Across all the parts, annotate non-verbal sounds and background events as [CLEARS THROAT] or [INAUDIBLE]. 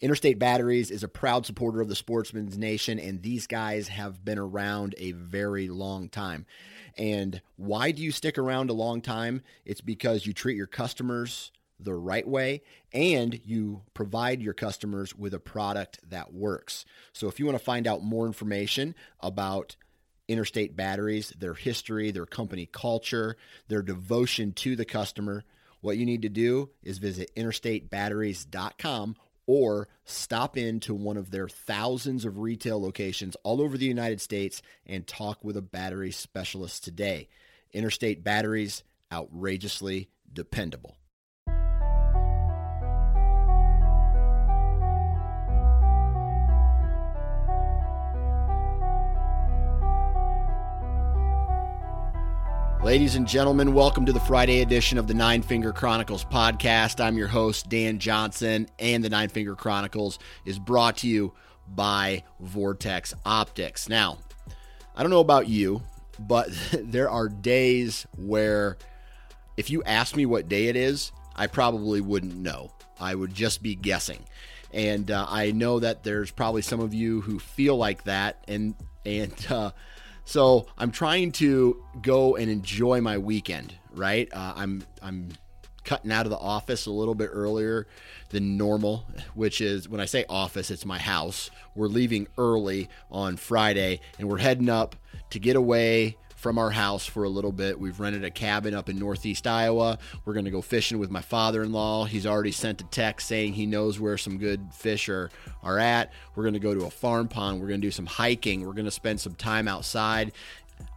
Interstate Batteries is a proud supporter of the Sportsman's Nation, and these guys have been around a very long time. And why do you stick around a long time? It's because you treat your customers the right way and you provide your customers with a product that works. So if you want to find out more information about Interstate Batteries, their history, their company culture, their devotion to the customer, what you need to do is visit interstatebatteries.com or stop into one of their thousands of retail locations all over the United States and talk with a battery specialist today. Interstate Batteries, outrageously dependable. Ladies and gentlemen, welcome to the Friday edition of the Nine Finger Chronicles podcast. I'm your host, Dan Johnson, and the Nine Finger Chronicles is brought to you by Vortex Optics. Now, I don't know about you, but [LAUGHS] there are days where if you ask me what day it is, I probably wouldn't know. I would just be guessing. And uh, I know that there's probably some of you who feel like that, and and uh, so I'm trying to go and enjoy my weekend. Right, uh, I'm I'm cutting out of the office a little bit earlier than normal, which is when I say office, it's my house. We're leaving early on Friday and we're heading up to get away from our house for a little bit. We've rented a cabin up in northeast Iowa. We're going to go fishing with my father in law. He's already sent a text saying he knows where some good fish are, are at. We're going to go to a farm pond. We're going to do some hiking. We're going to spend some time outside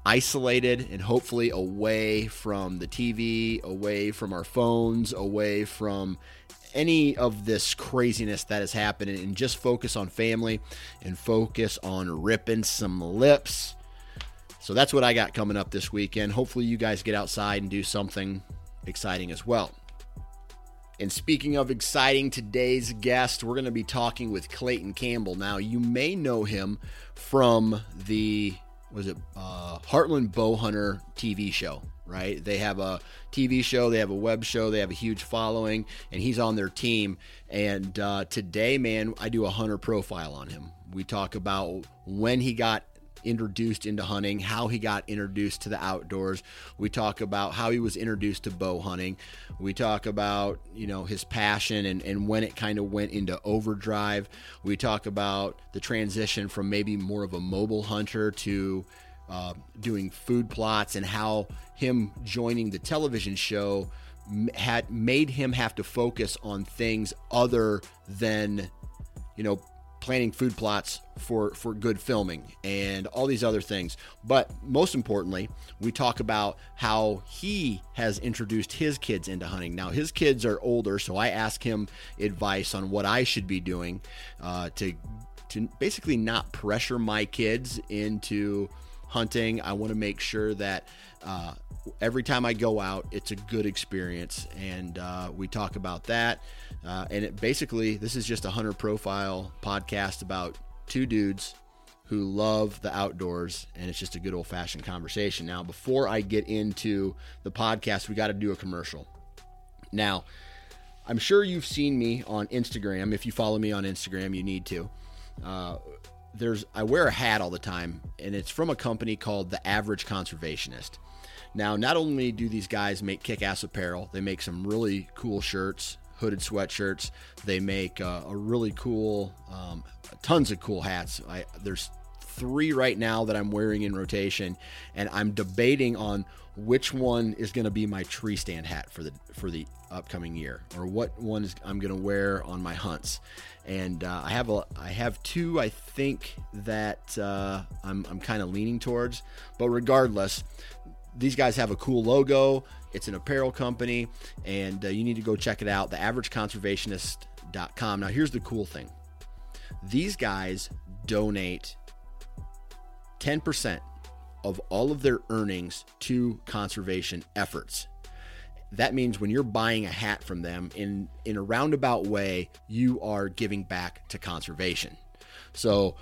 isolated and hopefully away from the TV, away from our phones, away from any of this craziness that is happening and just focus on family and focus on ripping some lips so that's what I got coming up this weekend. Hopefully, you guys get outside and do something exciting as well. And speaking of exciting, today's guest, we're going to be talking with Clayton Campbell. Now, you may know him from the was it uh, Heartland Bowhunter TV show, right? They have a TV show, they have a web show, they have a huge following, and he's on their team. And uh, today, man, I do a hunter profile on him. We talk about when he got introduced into hunting, how he got introduced to the outdoors. We talk about how he was introduced to bow hunting. We talk about, you know, his passion and, and when it kind of went into overdrive. We talk about the transition from maybe more of a mobile hunter to uh, doing food plots and how him joining the television show had made him have to focus on things other than you know planning food plots for for good filming and all these other things. But most importantly we talk about how he has introduced his kids into hunting. Now his kids are older so i ask him advice on what i should be doing uh, to to basically not pressure my kids into hunting i want to make sure that uh, every time I go out, it's a good experience, and uh, we talk about that. Uh, and it, basically, this is just a hunter profile podcast about two dudes who love the outdoors, and it's just a good old fashioned conversation. Now, before I get into the podcast, we got to do a commercial. Now, I'm sure you've seen me on Instagram. If you follow me on Instagram, you need to. Uh, there's I wear a hat all the time, and it's from a company called The Average Conservationist. Now, not only do these guys make kick ass apparel, they make some really cool shirts, hooded sweatshirts. They make uh, a really cool, um, tons of cool hats. I, there's three right now that I'm wearing in rotation, and I'm debating on which one is going to be my tree stand hat for the for the upcoming year, or what one is I'm going to wear on my hunts. And uh, I have a I have two I think that uh, I'm I'm kind of leaning towards, but regardless, these guys have a cool logo. It's an apparel company, and uh, you need to go check it out. TheAverageConservationist.com. Now, here's the cool thing these guys donate 10% of all of their earnings to conservation efforts. That means when you're buying a hat from them in in a roundabout way, you are giving back to conservation. So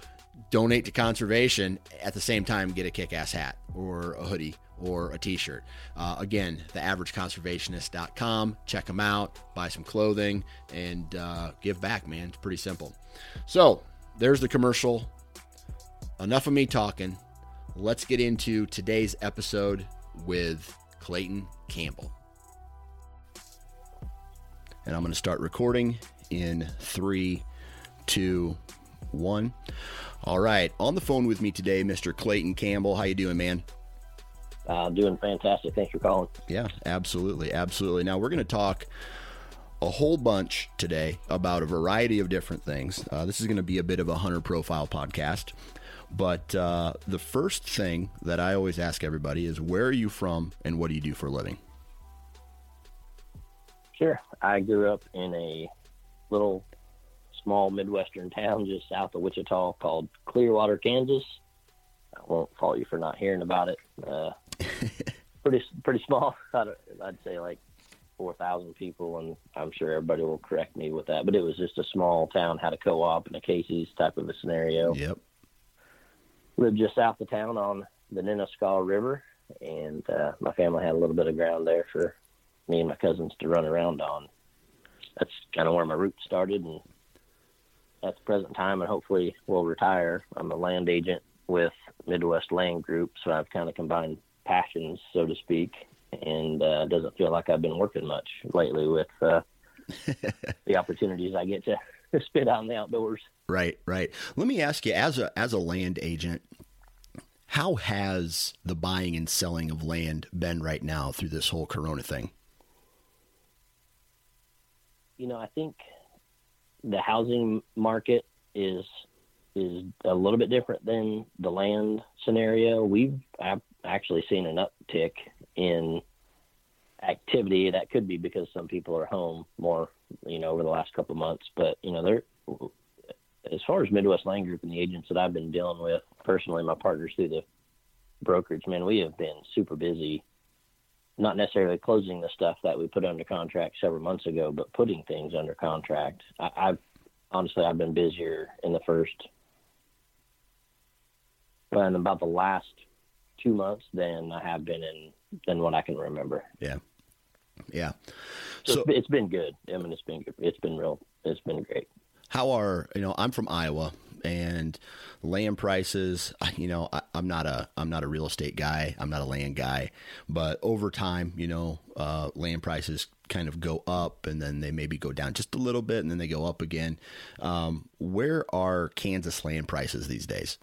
donate to conservation at the same time get a kick-ass hat or a hoodie or a t-shirt. Uh, again theaverageconservationist.com check them out buy some clothing and uh, give back man. It's pretty simple. So there's the commercial. Enough of me talking. Let's get into today's episode with clayton campbell and i'm going to start recording in three two one all right, on the phone with me today, Mr. Clayton Campbell. How you doing, man? Uh, doing fantastic. Thanks for calling. Yeah, absolutely, absolutely. Now we're going to talk a whole bunch today about a variety of different things. Uh, this is going to be a bit of a hunter profile podcast. But uh, the first thing that I always ask everybody is where are you from and what do you do for a living? Sure. I grew up in a little small Midwestern town just south of Wichita called Clearwater, Kansas. I won't fault you for not hearing about it. Uh, [LAUGHS] pretty pretty small. [LAUGHS] I'd, I'd say like four thousand people, and I'm sure everybody will correct me with that. But it was just a small town, had a co-op and a Casey's type of a scenario. Yep. Lived just south of town on the Ninnescah River, and uh, my family had a little bit of ground there for me and my cousins to run around on. That's kind of where my roots started, and at the present time, and hopefully will retire. I'm a land agent with Midwest Land Group, so I've kind of combined passions, so to speak, and uh, doesn't feel like I've been working much lately with uh, [LAUGHS] the opportunities I get to [LAUGHS] spend out in the outdoors. Right, right. Let me ask you, as a as a land agent, how has the buying and selling of land been right now through this whole Corona thing? You know, I think the housing market is is a little bit different than the land scenario. We've I've actually seen an uptick in activity. That could be because some people are home more, you know, over the last couple of months. But you know, there, as far as Midwest Land Group and the agents that I've been dealing with personally, my partners through the brokerage, man, we have been super busy. Not necessarily closing the stuff that we put under contract several months ago, but putting things under contract. I, I've honestly, I've been busier in the first, and about the last two months than I have been in than what I can remember. Yeah, yeah. So, so it's been good. I mean, it's been it's been real. It's been great. How are you know? I'm from Iowa, and land prices. You know, I, am not a I'm not a real estate guy. I'm not a land guy, but over time, you know, uh, land prices kind of go up and then they maybe go down just a little bit and then they go up again. Um, where are Kansas land prices these days?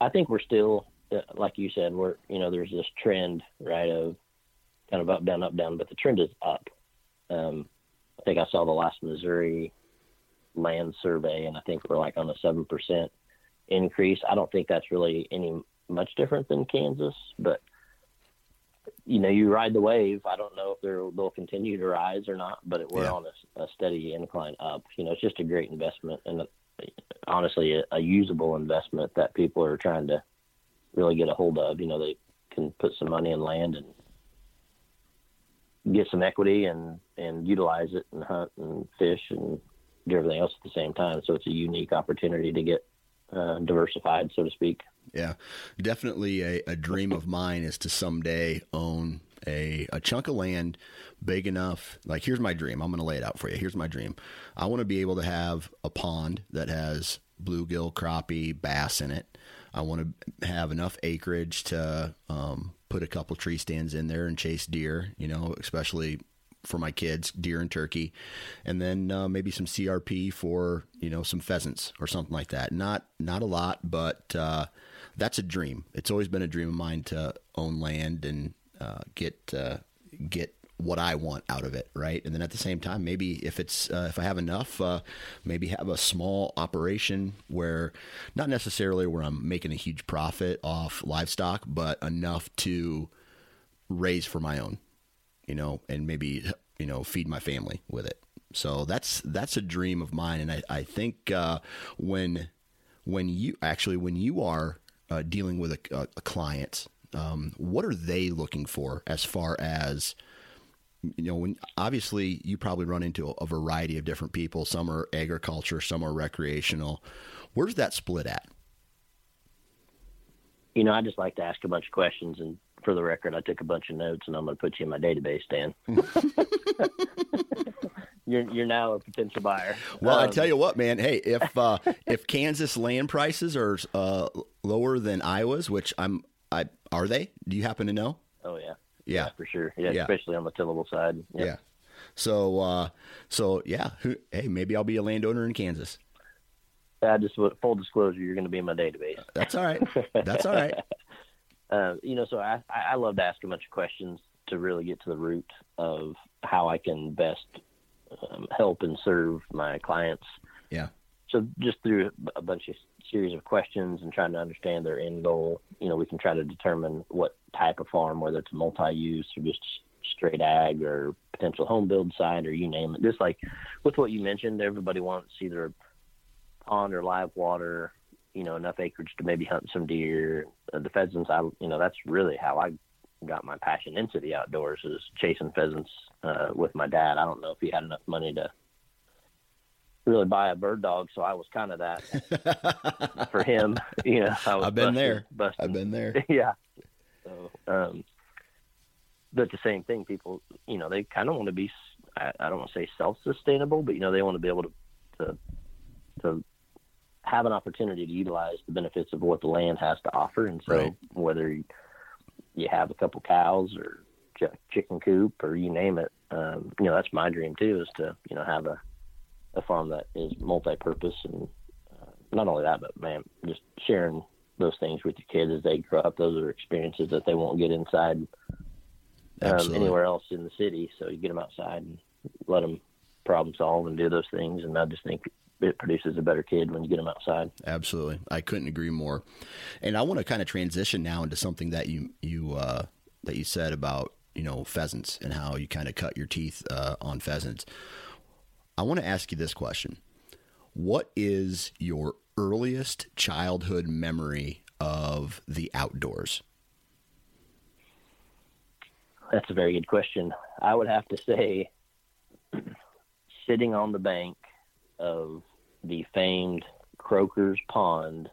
I think we're still, uh, like you said, we're you know there's this trend right of kind of up down up down, but the trend is up. Um, I think I saw the last Missouri land survey, and I think we're like on a seven percent increase. I don't think that's really any much different than Kansas, but you know, you ride the wave. I don't know if they'll continue to rise or not, but we're yeah. on a, a, steady incline up. You know, it's just a great investment and a, honestly a, a, usable investment that people are trying to really get a hold of. You know, they can put some money in land and get some equity and and utilize it and hunt and fish and do everything else at the same time. So it's a unique opportunity to get uh, diversified, so to speak. Yeah, definitely a, a dream of mine is to someday own a, a chunk of land big enough. Like, here's my dream. I'm going to lay it out for you. Here's my dream. I want to be able to have a pond that has bluegill, crappie, bass in it. I want to have enough acreage to um, put a couple tree stands in there and chase deer, you know, especially for my kids, deer and turkey, and then uh, maybe some CRP for you know some pheasants or something like that. Not not a lot, but uh, that's a dream. It's always been a dream of mine to own land and uh, get uh, get what I want out of it, right? And then at the same time, maybe if it's uh, if I have enough, uh, maybe have a small operation where not necessarily where I'm making a huge profit off livestock, but enough to raise for my own, you know, and maybe you know feed my family with it. So that's that's a dream of mine, and I I think uh, when when you actually when you are uh, dealing with a, a client, um, what are they looking for as far as you know, when obviously you probably run into a, a variety of different people. Some are agriculture, some are recreational. Where's that split at? You know, I just like to ask a bunch of questions, and for the record, I took a bunch of notes, and I'm going to put you in my database, Dan. [LAUGHS] you're you're now a potential buyer. Well, um, I tell you what, man. Hey, if uh, if Kansas land prices are uh, lower than Iowa's, which I'm, I are they? Do you happen to know? Oh yeah. Yeah. for sure. Yeah, yeah, especially on the tillable side. Yep. Yeah. So, uh, so yeah. Hey, maybe I'll be a landowner in Kansas. I just full disclosure, you're going to be in my database. That's all right. That's all right. [LAUGHS] uh, you know, so I I love to ask a bunch of questions to really get to the root of how I can best um, help and serve my clients. Yeah. So just through a bunch of series of questions and trying to understand their end goal, you know, we can try to determine what type of farm, whether it's multi-use or just straight ag or potential home build side or you name it. Just like with what you mentioned, everybody wants either pond or live water, you know, enough acreage to maybe hunt some deer. Uh, the pheasants, I, you know, that's really how I got my passion into the outdoors is chasing pheasants uh, with my dad. I don't know if he had enough money to really buy a bird dog, so I was kind of that [LAUGHS] for him. [LAUGHS] You know, I was I've been busting, there. Busting. I've been there. [LAUGHS] yeah, so, um, but the same thing, people, you know, they kind of want to be, I, I don't want to say self-sustainable, but you know, they want to be able to, to, to have an opportunity to utilize the benefits of what the land has to offer. And so Right. whether you, you have a couple cows or ch- chicken coop or you name it, um, you know, that's my dream too, is to, you know, have a, a farm that is multi-purpose and uh, not only that, but man, just sharing those things with your kids as they grow up. Those are experiences that they won't get inside um, anywhere else in the city. So you get them outside and let them problem solve and do those things. And I just think it produces a better kid when you get them outside. Absolutely, I couldn't agree more. And I want to kind of transition now into something that you you uh, that you said about you know pheasants and how you kind of cut your teeth uh, on pheasants. I want to ask you this question: What is your earliest childhood memory of the outdoors? That's a very good question. I would have to say [CLEARS THROAT] sitting on the bank of the famed Croker's Pond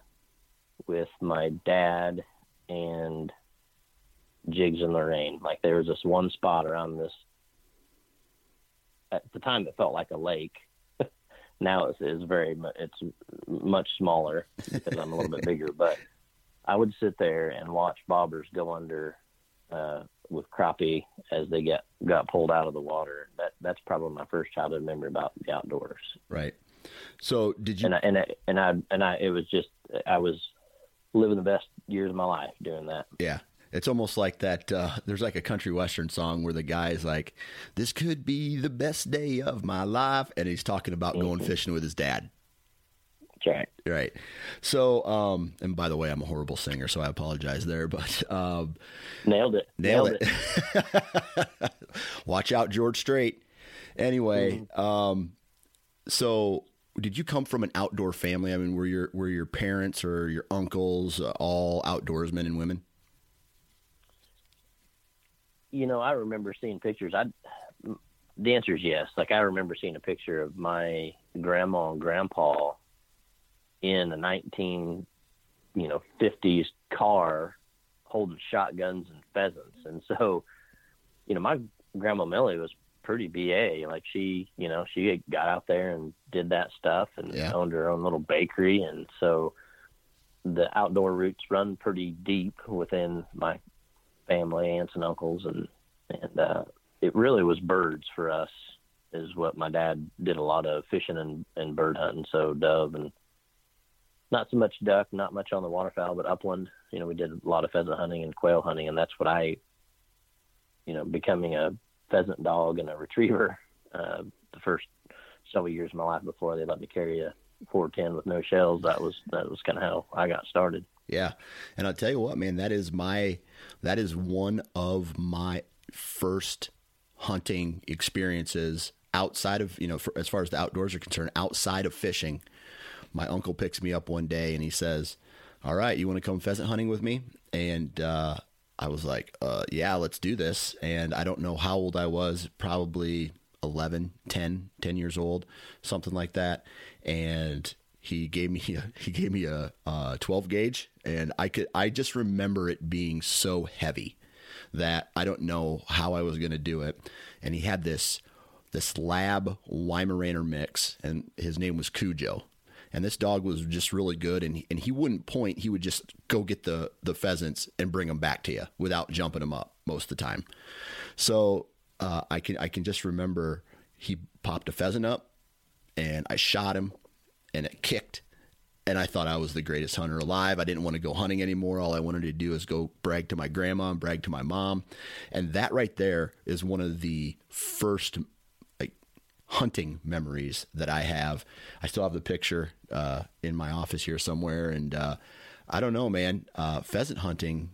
with my dad and Jigs and Lorraine. Like there was this one spot around this. At the time, it felt like a lake. [LAUGHS] now it's, it's very it's much smaller because I'm a little bit bigger. But I would sit there and watch bobbers go under uh, with crappie as they get got pulled out of the water. That that's probably my first childhood memory about the outdoors. Right. So did you? And I, and I, and I and I it was just I was living the best years of my life doing that. Yeah. It's almost like that. Uh, there's like a country western song where the guy is like, "This could be the best day of my life," and he's talking about going fishing with his dad. Right. Right. So, um, and by the way, I'm a horrible singer, so I apologize there, but um, Nailed it. nailed, it. [LAUGHS] Watch out, George Strait. Anyway, um, so did you come from an outdoor family? I mean, were your were your parents or your uncles uh, all outdoorsmen and women? you know, I remember seeing pictures. I the answer is yes. Like I remember seeing a picture of my grandma and grandpa in a nineteen, you know, fifties car holding shotguns and pheasants. And so, you know, my grandma Millie was pretty BA. Like she, you know, she got out there and did that stuff and Yeah. owned her own little bakery. And so the outdoor roots run pretty deep within my family, aunts and uncles, and and uh, it really was birds for us is what my dad did a lot of fishing and, and bird hunting. So dove and not so much duck, not much on the waterfowl, but upland. You know, we did a lot of pheasant hunting and quail hunting, and that's what I, you know, becoming a pheasant dog and a retriever. Uh, the first several years of my life before they let me carry a 410 with no shells, that was that was kind of how I got started. Yeah, and I'll tell you what, man, that is my that is one of my first hunting experiences outside of you know for, as far as the outdoors are concerned outside of fishing my uncle picks me up one day and he says, "All right, you want to come pheasant hunting with me?" And uh, I was like, uh, "Yeah, let's do this." And I don't know how old I was, probably 11, 10, 10 years old, something like that. And he gave me a, [LAUGHS] he gave me a, a 12 gauge, and I could I just remember it being so heavy that I don't know how I was going to do it. And he had this this lab Weimaraner mix, and his name was Cujo and this dog was just really good and and he wouldn't point he would just go get the the pheasants and bring them back to you without jumping them up most of the time so uh, i can i can just remember he popped a pheasant up and i shot him and it kicked and I thought I was the greatest hunter alive. I didn't want to go hunting anymore. All I wanted to do is go brag to my grandma and brag to my mom. And that right there is one of the first hunting memories that I have. I still have the picture uh, in my office here somewhere, and uh, I don't know, man. Uh, pheasant hunting,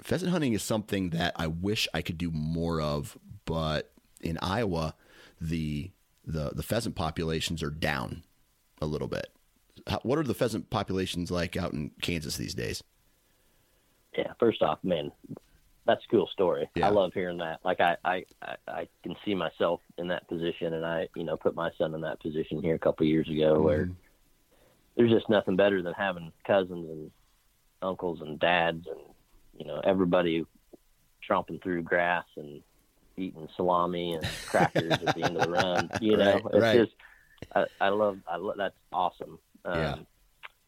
pheasant hunting is something that I wish I could do more of, but in Iowa, the the the pheasant populations are down a little bit. How, what are the pheasant populations like out in Kansas these days? Yeah, first off, man, that's a cool story. Yeah. I love hearing that. Like I, I, I can see myself in that position, and I, you know, put my son in that position here a couple of years ago, mm-hmm. where there's just nothing better than having cousins and uncles and dads and you know everybody tromping through grass and eating salami and crackers at the end of the run. [LAUGHS] You know, right, it's right. just I, I love I love that's awesome. Um, yeah.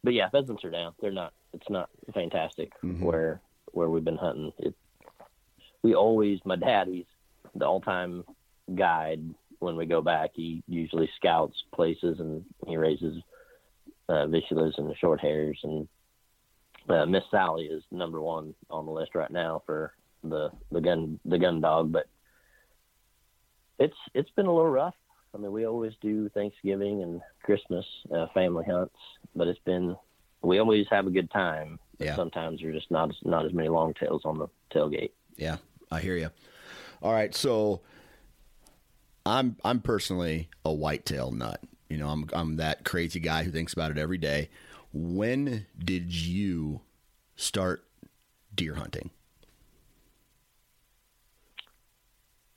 But yeah, pheasants are down. They're not. It's not fantastic mm-hmm. where where we've been hunting. It we always my daddy's the all time guide when we go back. He usually scouts places and he raises uh, Vizslas and the short hairs and uh, Miss Sally is number one on the list right now for the the gun the gun dog, but it's it's been a little rough. I mean, we always do Thanksgiving and Christmas uh, family hunts, but it's been we always have a good time. Yeah. Sometimes there's just not not as many long tails on the tailgate. Yeah, I hear you. All right, so I'm I'm personally a whitetail nut. You know, I'm I'm that crazy guy who thinks about it every day. When did you start deer hunting?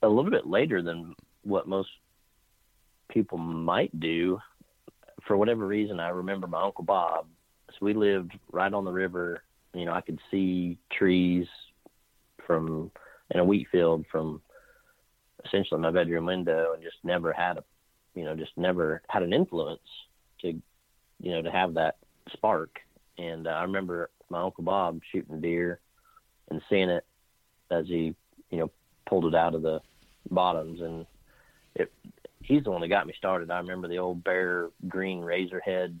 A little bit later than what most people might do. For whatever reason, I remember my uncle Bob. So we lived right on the river. You know, I could see trees from in a wheat field from essentially my bedroom window and just never had a you know just never had an influence to you know to have that spark. And uh, i remember my uncle bob shooting deer and seeing it as he you know pulled it out of the bottoms. And it he's the one that got me started. I remember the old Bear green razor head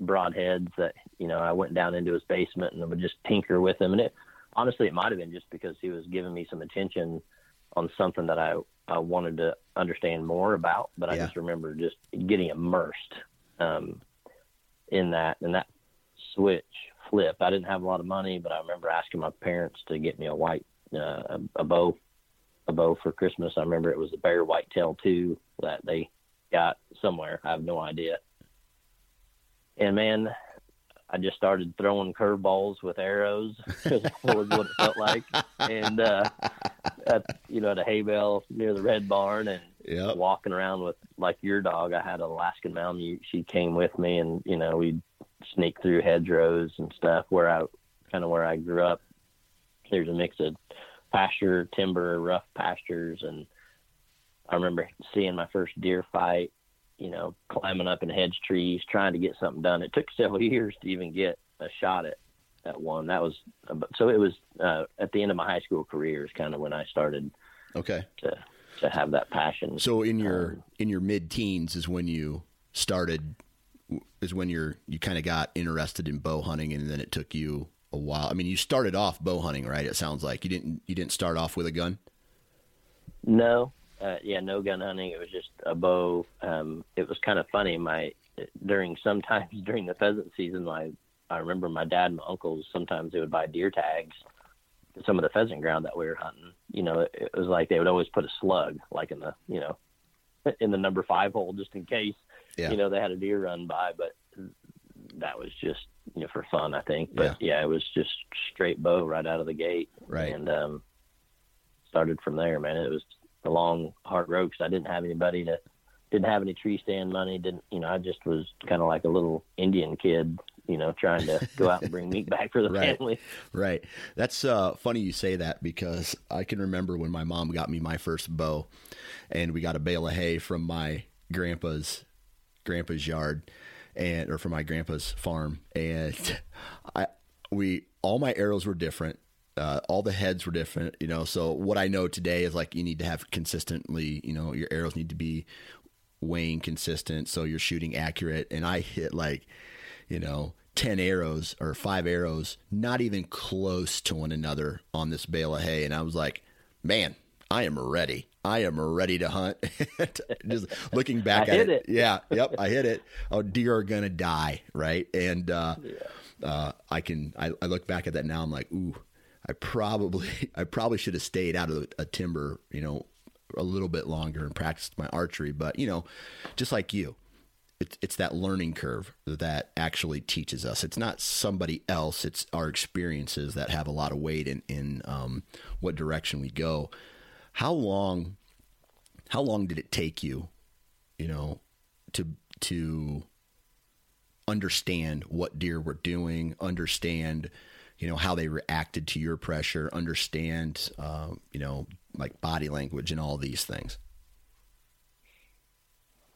broadheads that you know i went down into his basement and would just tinker with them. And it honestly, it might have been just because he was giving me some attention on something that I, I wanted to understand more about. But I yeah. just remember just getting immersed um, in that and that switch flip. I didn't have a lot of money, but I remember asking my parents to get me a white uh, a, bow, a bow for Christmas. I remember it was a bear whitetail too that they got somewhere. I have no idea. And man, I just started throwing curveballs with arrows [LAUGHS] because that was what it felt like. And uh, at you know at a hay bale near the red barn and yep. walking around with like your dog. I had an Alaskan Malamute. She came with me, and you know we'd sneak through hedgerows and stuff. Where I kind of where I grew up, there's a mix of pasture, timber, rough pastures, and I remember seeing my first deer fight you know, climbing up in hedge trees, trying to get something done. It took several [LAUGHS] years to even get a shot at that one. That was so. It was uh, at the end of my high school career is kind of when I started. Okay. To to have that passion. So in your um, in your mid teens is when you started is when you're you kind of got interested in bow hunting, and then it took you a while. I mean, you started off bow hunting, right? It sounds like you didn't you didn't start off with a gun. No, uh, yeah, no gun hunting. It was just a bow. Um, it was kind of funny. My during sometimes [LAUGHS] during the pheasant season, my I remember my dad and my uncles sometimes they would buy deer tags to some of the pheasant ground that we were hunting. You know, it, it was like they would always put a slug like in the you know [LAUGHS] in the number five hole just in case yeah. you know they had a deer run by. But that was just you know for fun, I think. But yeah, yeah it was just straight bow right out of the gate. Right. And um, started from there, man. It was long, hard road because I didn't have anybody to, didn't have any tree stand money. Didn't, you know, I just was kind of like a little Indian kid, you know, trying to go out and bring meat [LAUGHS] back for the right. family. Right. That's uh, funny you say that because I can remember when my mom got me my first bow, and we got a bale of hay from my grandpa's grandpa's yard, and or from my grandpa's farm, and [LAUGHS] I we all my arrows were different uh, all the heads were different, you know. So what I know today is like you need to have consistently, you know, your arrows need to be weighing consistent, so you're shooting accurate. And I hit like, you know, ten arrows or five arrows, not even close to one another on this bale of hay, and I was like, man, I am ready. I am ready to hunt. [LAUGHS] Just looking back at it, it, yeah, [LAUGHS] yep, I hit it. Oh, deer are gonna die, right? And uh, yeah. uh, I can. I, I look back at that now. I'm like, ooh, I probably [LAUGHS] I probably should have stayed out of a timber, you know, a little bit longer and practiced my archery. But you know, just like you, it's it's that learning curve that actually teaches us. It's not somebody else; it's our experiences that have a lot of weight in in um, what direction we go. How long? How long did it take you? You know, to to understand what deer were doing, understand you know how they reacted to your pressure, understand um, you know like body language and all these things?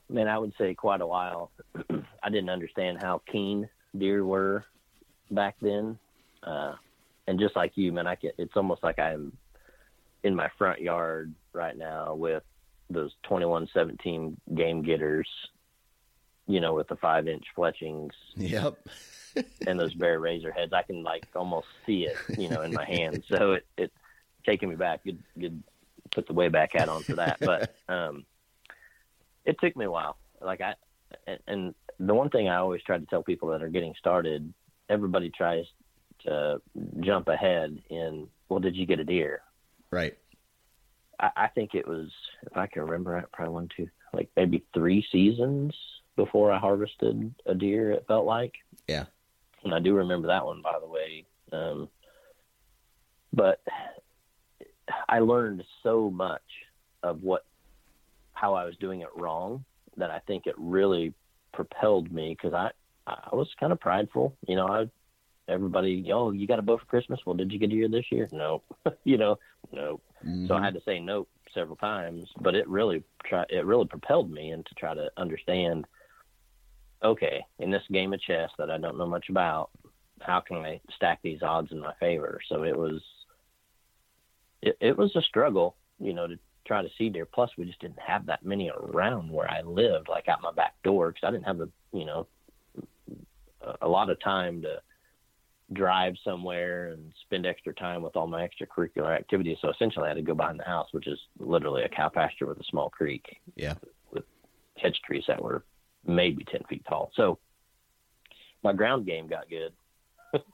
Man, I would say quite a while. [CLEARS THROAT] I didn't understand how keen deer were back then, uh, and just like you, man, I get it's almost like I'm in my front yard right now with those 2117 game getters, you know, with the five inch fletchings. Yep. And those Bear razor heads. I can like almost see it, you know, in my hand. So it it taking me back. Good good put the way back hat on for that. But um it took me a while. Like I and the one thing I always try to tell people that are getting started, everybody tries to jump ahead in well, did you get a deer? Right. I, I think it was if I can remember probably one, two like maybe three seasons before I harvested a deer, it felt like. Yeah and I do remember that one, by the way. Um, but I learned so much of what how I was doing it wrong that I think it really propelled me because I I was kind of prideful. You know, I everybody, oh, you got a bow for Christmas? Well, did you get a year this year? No, [LAUGHS] you know, no. Mm-hmm. So I had to say no several times, but it really try it really propelled me into try to understand okay, in this game of chess that I don't know much about, how can I stack these odds in my favor? So it was, it, it was a struggle, you know, to try to see deer. Plus, we just didn't have that many around where I lived, like out my back door, because I didn't have the, you know, a lot of time to drive somewhere and spend extra time with all my extracurricular activities. So essentially, I had to go behind the house, which is literally a cow pasture with a small creek. Yeah. With hedge trees that were maybe 10 feet tall. So my ground game got good.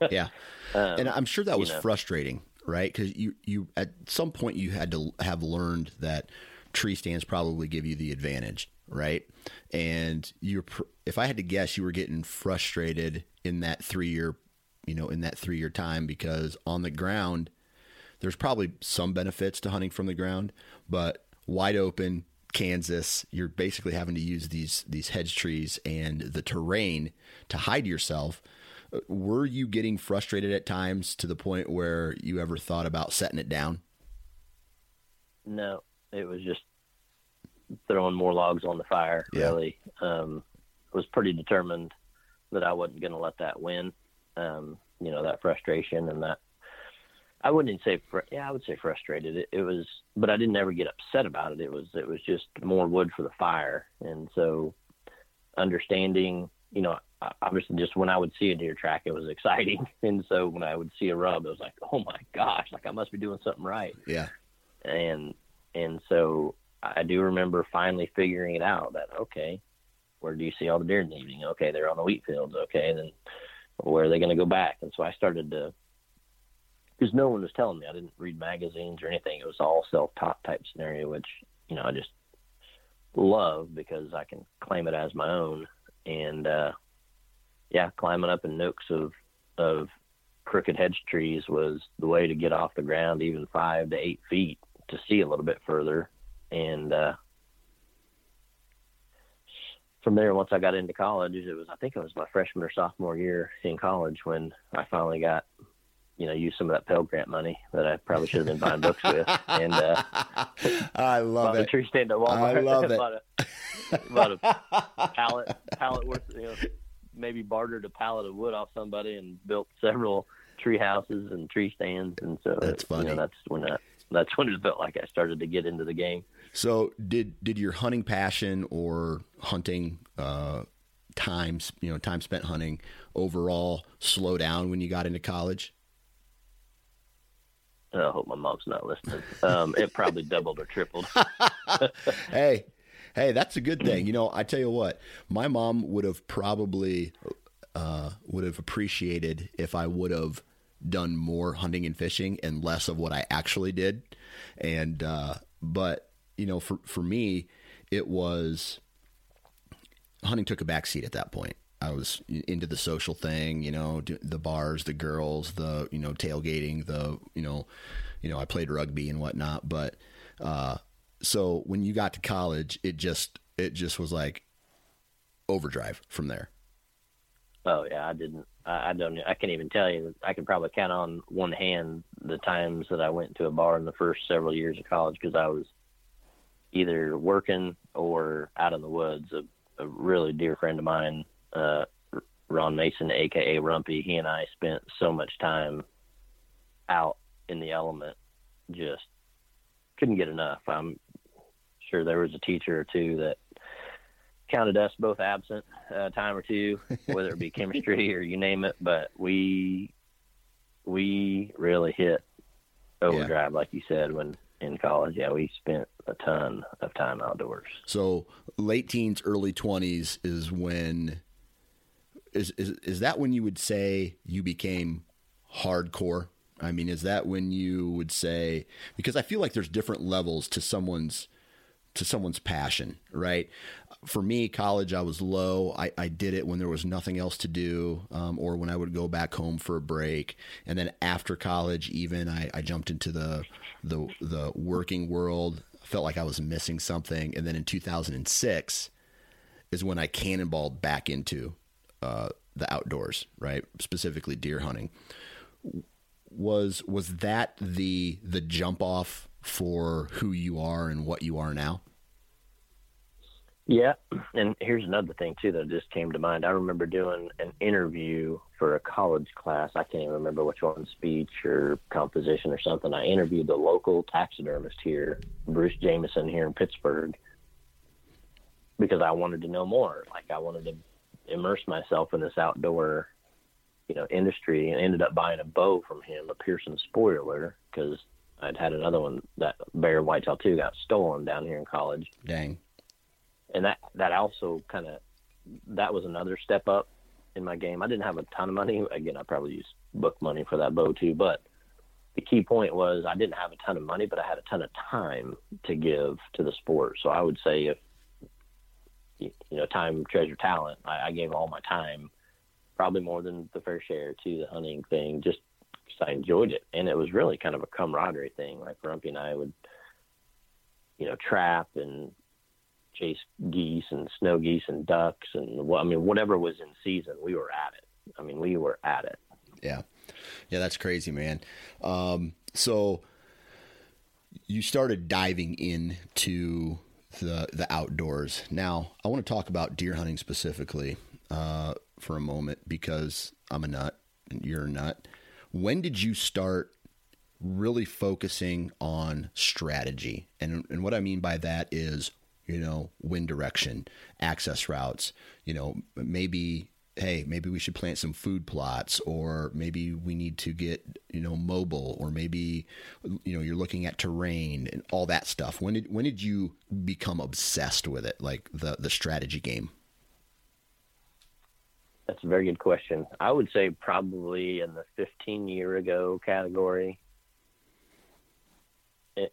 [LAUGHS] yeah. Um, and I'm sure that was know. frustrating, right? Because you, you, at some point, you had to have learned that tree stands probably give you the advantage, right? And you're, if I had to guess, you were getting frustrated in that three year, you know, in that three year time because on the ground, there's probably some benefits to hunting from the ground, but wide open, Kansas, you're basically having to use these these hedge trees and the terrain to hide yourself. Were you getting frustrated at times to the point where you ever thought about setting it down? No, it was just throwing more logs on the fire. Yeah. Really, um, was pretty determined that I wasn't going to let that win. Um, you know that frustration and that I wouldn't say, fr- yeah, I would say frustrated. It, it was, but I didn't ever get upset about it. It was, it was just more wood for the fire. And so understanding, you know, obviously just when I would see a deer track, it was exciting. [LAUGHS] And so when I would see a rub, it was like, oh my gosh, like I must be doing something right. Yeah. And, and so I do remember finally figuring it out that, okay, where do you see all the deer in the evening? Okay. They're on the wheat fields. Okay. Then where are they going to go back? And so I started to, because no one was telling me. I didn't read magazines or anything. It was all self-taught type scenario, which you know I just love because I can claim it as my own. And uh, yeah, climbing up in nooks of of crooked hedge trees was the way to get off the ground, even five to eight feet, to see a little bit further. And uh, from there, once I got into college, it was I think it was my freshman or sophomore year in college when I finally got you know, use some of that Pell Grant money that I probably should have been buying books with. And uh, [LAUGHS] I love it. A tree stand at Walmart. I love [LAUGHS] it. bought a, bought a pallet, pallet worth, you know, maybe bartered a pallet of wood off somebody and built several tree houses and tree stands. And so that's funny. You know, that's when I, that's when it felt like I started to get into the game. So did did your hunting passion or hunting uh, times, you know, time spent hunting overall slow down when you got into college? I hope my mom's not listening. Um, it probably doubled or tripled. [LAUGHS] hey, hey, that's a good thing. You know, I tell you what, my mom would have probably uh, would have appreciated if I would have done more hunting and fishing and less of what I actually did. And uh, but you know, for for me, it was hunting took a backseat at that point. I was into the social thing, you know, the bars, the girls, the you know tailgating, the you know, you know I played rugby and whatnot. But uh, so when you got to college, it just it just was like overdrive from there. Oh yeah, I didn't. I, don't. I can't even tell you. I can probably count on one hand the times that I went to a bar in the first several years of college because I was either working or out in the woods. A, a really dear friend of mine uh, Ron Mason, aka Rumpy, he and I spent so much time out in the element, just couldn't get enough. I'm sure there was a teacher or two that counted us both absent a time or two, [LAUGHS] whether it be chemistry or you name it. But we we really hit overdrive, yeah. like you said, when in college. Yeah, we spent a ton of time outdoors. So late teens, early twenties is when is, is is that when you would say you became hardcore? I mean, is that when you would say because I feel like there's different levels to someone's to someone's passion, right? For me, college, I was low. I, I did it when there was nothing else to do, um, or when I would go back home for a break. And then after college, even I, I jumped into the the the working world. Felt like I was missing something. And then in 2006 is when I cannonballed back into uh, the outdoors, right? Specifically deer hunting. Was was that the the jump off for who you are and what you are now? Yeah, and here's another thing too that just came to mind. I remember doing an interview for a college class. I can't even remember which one, speech or composition or something. I interviewed the local taxidermist here, Bruce Jameson here in Pittsburg, because I wanted to know more. Like I wanted to immerse myself in this outdoor, you know, industry, and ended up buying a bow from him, a Pearson spoiler, because I'd had another one that bear whitetail too got stolen down here in college. Dang. And that that also kind of that was another step up in my game. I didn't have a ton of money. Again, I probably used book money for that bow too, but the key point was I didn't have a ton of money, but I had a ton of time to give to the sport. So I would say if you know, time, treasure, talent. I, I gave all my time, probably more than the fair share to the hunting thing, just because I enjoyed it, and it was really kind of a camaraderie thing. Like Rumpy and I would, you know, trap and chase geese and snow geese and ducks and I mean, whatever was in season, we were at it. I mean, we were at it. Yeah, yeah, that's crazy, man. Um, so you started diving into the the outdoors. Now, I want to talk about deer hunting specifically uh, for a moment because I'm a nut and you're a nut. When did you start really focusing on strategy. And, and what I mean by that is, you know, wind direction, access routes, you know, maybe hey, maybe we should plant some food plots, or maybe we need to get you know mobile, or maybe you know you're looking at terrain and all that stuff. When did when did you become obsessed with it, like the the strategy game? That's a very good question. I would say probably in the 15 year ago category.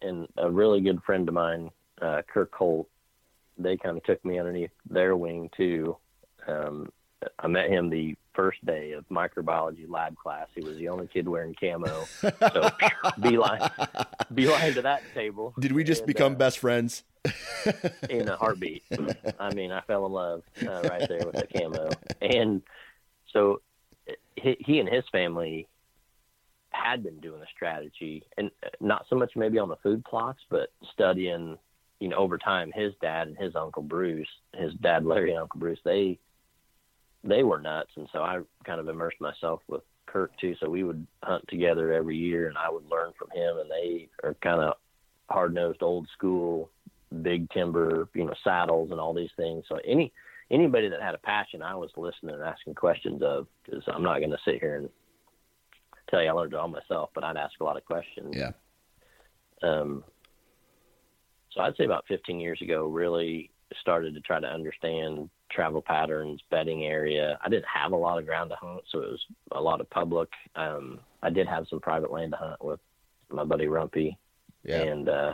And a really good friend of mine, uh, Kirk Holt, they kind of took me underneath their wing too. Um, I met him the first day of microbiology lab class. He was the only kid wearing camo. So [LAUGHS] beeline, beeline to that table. Did we just and, become uh, best friends? in a heartbeat. I mean, I fell in love uh, right there with the camo. And so he, he and his family had been doing a strategy, and not so much maybe on the food plots, but studying. You know, over time, his dad and his uncle Bruce, his dad Larry and Uncle Bruce, they they were nuts, and so I kind of immersed myself with Kirk too. So we would hunt together every year, and I would learn from him. And they are kind of hard nosed, old school, big timber, you know, saddles and all these things. So any anybody that had a passion, I was listening and asking questions of because I'm not going to sit here and tell you I learned it all myself, but I'd ask a lot of questions. Yeah. Um. So I'd say about 15 years ago, really started to try to understand travel patterns, bedding area. I didn't have a lot of ground to hunt, so it was a lot of public. Um, I did have some private land to hunt with my buddy Rumpy, yeah. and uh,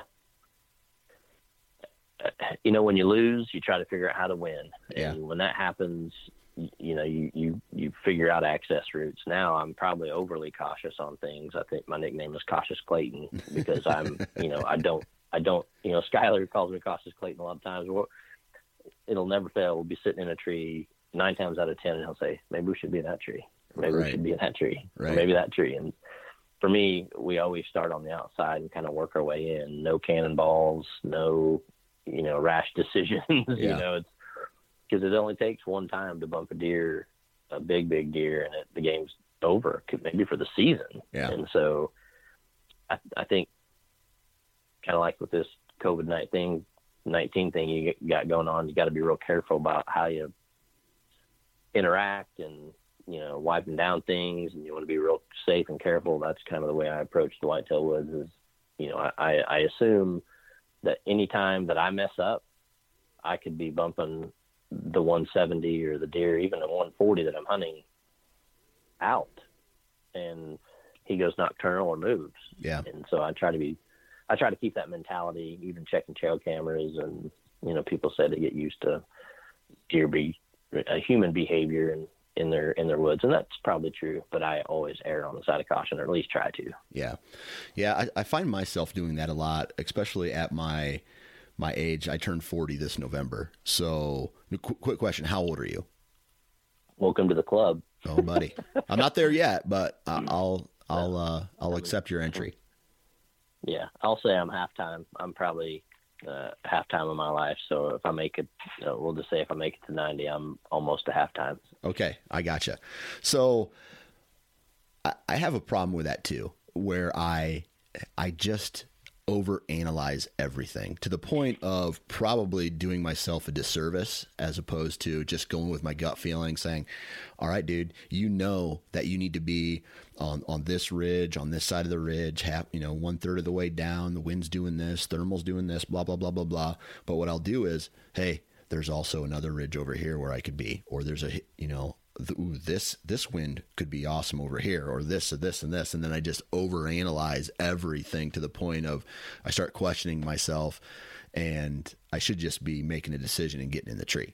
you know when you lose, you try to figure out how to win, yeah. and when that happens, you, you know you you you figure out access routes. Now I'm probably overly cautious on things. I think my nickname is Cautious Clayton because I'm [LAUGHS] you know I don't I don't you know Skyler calls me Cautious Clayton a lot of times. Well, it'll never fail. We'll be sitting in a tree nine times out of ten, and he'll say, "Maybe we should be in that tree. Maybe right. we should be in that tree. Right. maybe that tree." And for me, we always start on the outside and kind of work our way in. No cannonballs, no you know rash [LAUGHS] decisions. Yeah. you know, it's because it only takes one time to bump a deer, a big big deer, and it, the game's over. Maybe for the season. Yeah. And so, I, I think kind of like with this COVID night thing, 19 thing you got going on, you got to be real careful about how you interact and you know wiping down things, and you want to be real safe and careful. That's kind of the way I approach the whitetail woods. Is you know I, I assume that any time that I mess up, I could be bumping the 170 or the deer, even the 140 that I'm hunting out, and he goes nocturnal or moves. Yeah. And so I try to be I try to keep that mentality, even checking trail cameras, and you know, people say they get used to deer be a human behavior and in their in their woods, and that's probably true. But I always err on the side of caution, or at least try to. Yeah, yeah, I, I find myself doing that a lot, especially at my my age. I turned forty this November. So, qu- quick question: How old are you? Welcome to the club. Oh, buddy, I'm not there [LAUGHS] yet, but I'll I'll uh, I'll accept your entry yeah, I'll say I'm halftime. I'm probably uh, halftime of my life. So if I make it, uh, we'll just say if I make it to 90, I'm almost to halftime. Okay, I gotcha. So I, I have a problem with that too, where I I just overanalyze everything to the point of probably doing myself a disservice as opposed to just going with my gut feeling saying all right dude you know that you need to be on on this ridge on this side of the ridge half you know one third of the way down the wind's doing this thermal's doing this blah blah blah blah blah. But what i'll do is hey there's also another ridge over here where i could be or there's a you know this this wind could be awesome over here, or this or this and this, and then I just overanalyze everything to the point of I start questioning myself, and I should just be making a decision and getting in the tree.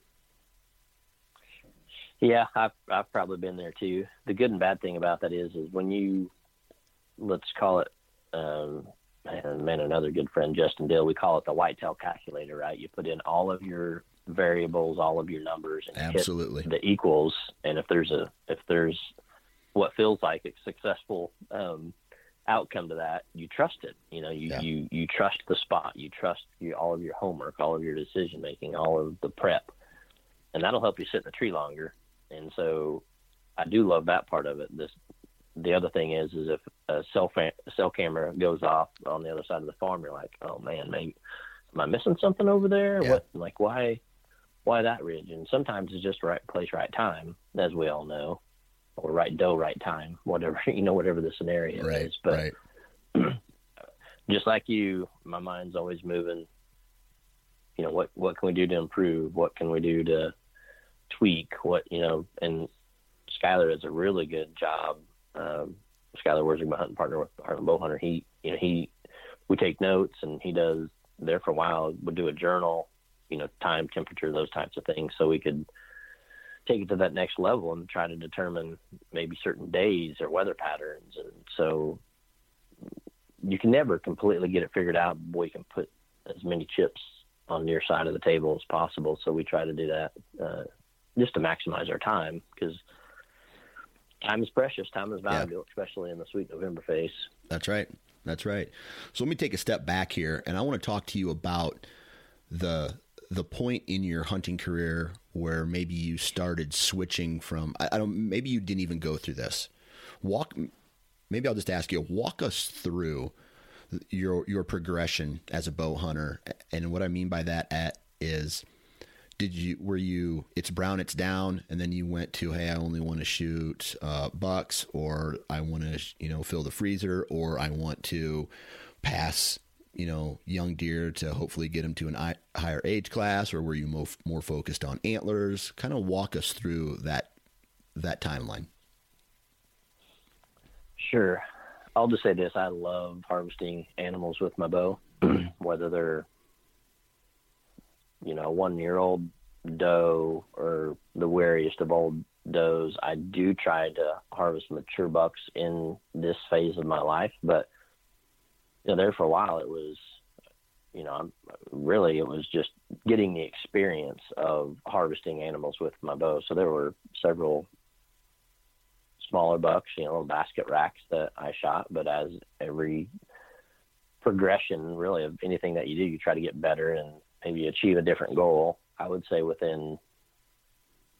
Yeah, I've I've probably been there too. The good and bad thing about that is, is when you let's call it, um, and man, another good friend Justin Dill, we call it the whitetail calculator, right? You put in all of your variables, all of your numbers, and absolutely the equals. And if there's a if there's what feels like a successful um, outcome to that, you trust it. You know, you yeah. you you trust the spot, you trust you, all of your homework, all of your decision making, all of the prep, and that'll help you sit in the tree longer. And so, I do love that part of it. This the other thing is is if a cell fa- cell camera goes off on the other side of the farm, you're like, oh man, maybe am I missing something over there? Yeah. What like why why that region? Sometimes it's just right place, right time, as we all know, or right doe, right time, whatever [LAUGHS] you know, whatever the scenario right, is. But right. [CLEARS THROAT] just like you, my mind's always moving. You know, what what can we do to improve? What can we do to tweak? What you know, and Skyler does a really good job. Um, Skylar Worthing, my hunting partner with Heartland Bow Hunter, he you know he we take notes and he does there for a while. Would do a journal, you know, time, temperature, those types of things, so we could take it to that next level and try to determine maybe certain days or weather patterns. And so you can never completely get it figured out. But we can put as many chips on your side of the table as possible. So we try to do that uh, just to maximize our time because time is precious. Time is valuable, especially in the sweet November phase. That's right. That's right. So let me take a step back here, and I want to talk to you about the the point in your hunting career where maybe you started switching from. I, I don't. Maybe you didn't even go through this. Walk. Maybe I'll just ask you. Walk us through your your progression as a bow hunter, and what I mean by that at is did you were you it's brown it's down and then you went to hey i only want to shoot uh, bucks or i want to you know fill the freezer or i want to pass you know young deer to hopefully get them to an higher age class or were you more, more focused on antlers kind of walk us through that that timeline Sure. I'll just say this: I love harvesting animals with my bow, [CLEARS THROAT] whether they're you know one year old doe or the wariest of old does. I do try to harvest mature bucks in this phase of my life, but you know, there for a while it was, you know, really it was just getting the experience of harvesting animals with my bow. So there were several smaller bucks, you know, little basket racks that I shot, but as every progression really of anything that you do, you try to get better and maybe achieve a different goal. I would say within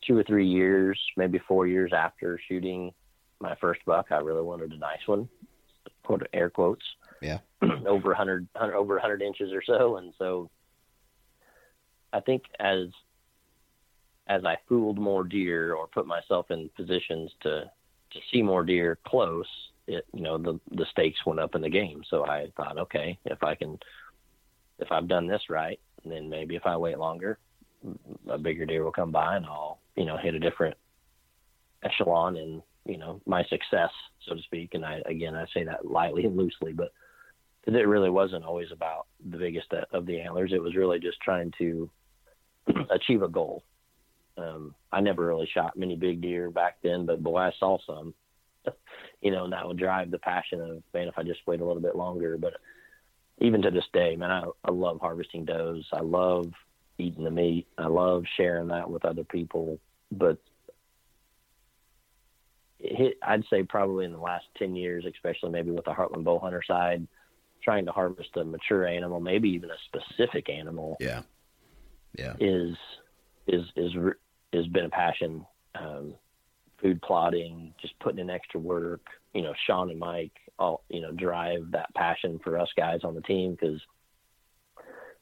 two or three years, maybe four years after shooting my first buck, I really wanted a nice one, quote air quotes. Yeah. [CLEARS THROAT] over 100, 100, over 100 inches or so. And so I think as, as I fooled more deer or put myself in positions to, to see more deer close, it, you know, the, the stakes went up in the game. So I thought, okay, if I can, if I've done this right, then maybe if I wait longer, a bigger deer will come by and I'll, you know, hit a different echelon in, you know, my success, so to speak. And I, again, I say that lightly and loosely, but it really wasn't always about the biggest of the antlers. It was really just trying to [CLEARS THROAT] achieve a goal. Um, I never really shot many big deer back then, but boy, I saw some, [LAUGHS] you know, and that would drive the passion of, man, if I just wait a little bit longer. But even to this day, man, I, I love harvesting does. I love eating the meat. I love sharing that with other people. But hit, I'd say probably in the last 10 years, especially maybe with the Heartland bow hunter side, trying to harvest a mature animal, maybe even a specific animal. Yeah. Yeah. Is, is, is, has been a passion. Um, food plotting, just putting in extra work, you know, Sean and Mike all, you know, drive that passion for us guys on the team because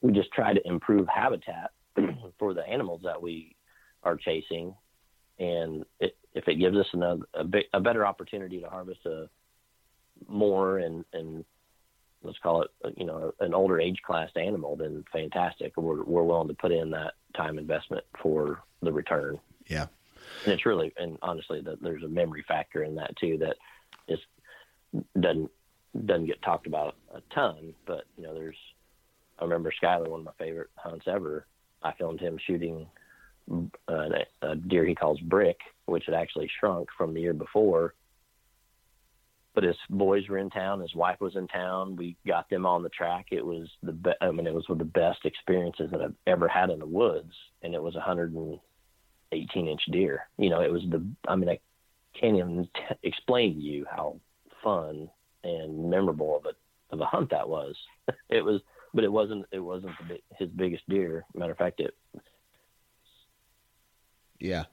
we just try to improve habitat [CLEARS THROAT] for the animals that we are chasing. And it, if it gives us another, a, big, a better opportunity to harvest a more and, and let's call it, you know, an older age class animal, then fantastic. We're, we're willing to put in that time investment for the return. Yeah. And it's really, and honestly, that there's a memory factor in that too that is doesn't doesn't get talked about a ton. But you know, there's I remember Skyler, one of my favorite hunts ever. I filmed him shooting a, a deer he calls brick, which had actually shrunk from the year before. But his boys were in town. His wife was in town. We got them on the track. It was the be- I mean, it was one of the best experiences that I've ever had in the woods, and it was a hundred and 18 inch deer. You know, it was the, I mean, I can't even t- explain to you how fun and memorable of a, of a hunt that was. [LAUGHS] it was, but it wasn't, it wasn't the, his biggest deer. Matter of fact, it. Yeah.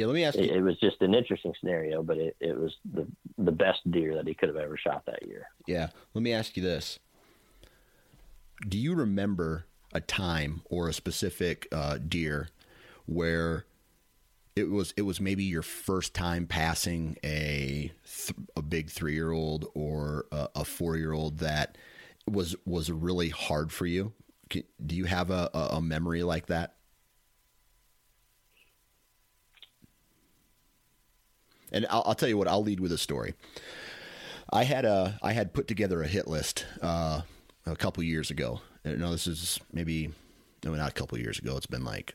Yeah, let me ask it, you. it was just an interesting scenario, but it, it was the the best deer that he could have ever shot that year. Yeah, let me ask you this: Do you remember a time or a specific uh, deer where it was it was maybe your first time passing a th- a big three year old or a, a four year old that was was really hard for you? Can, do you have a, a, a memory like that? And I'll, I'll, tell you what. I'll lead with a story. I had a I had put together a hit list uh, a couple years ago. No, this is maybe no, not a couple years ago. It's been like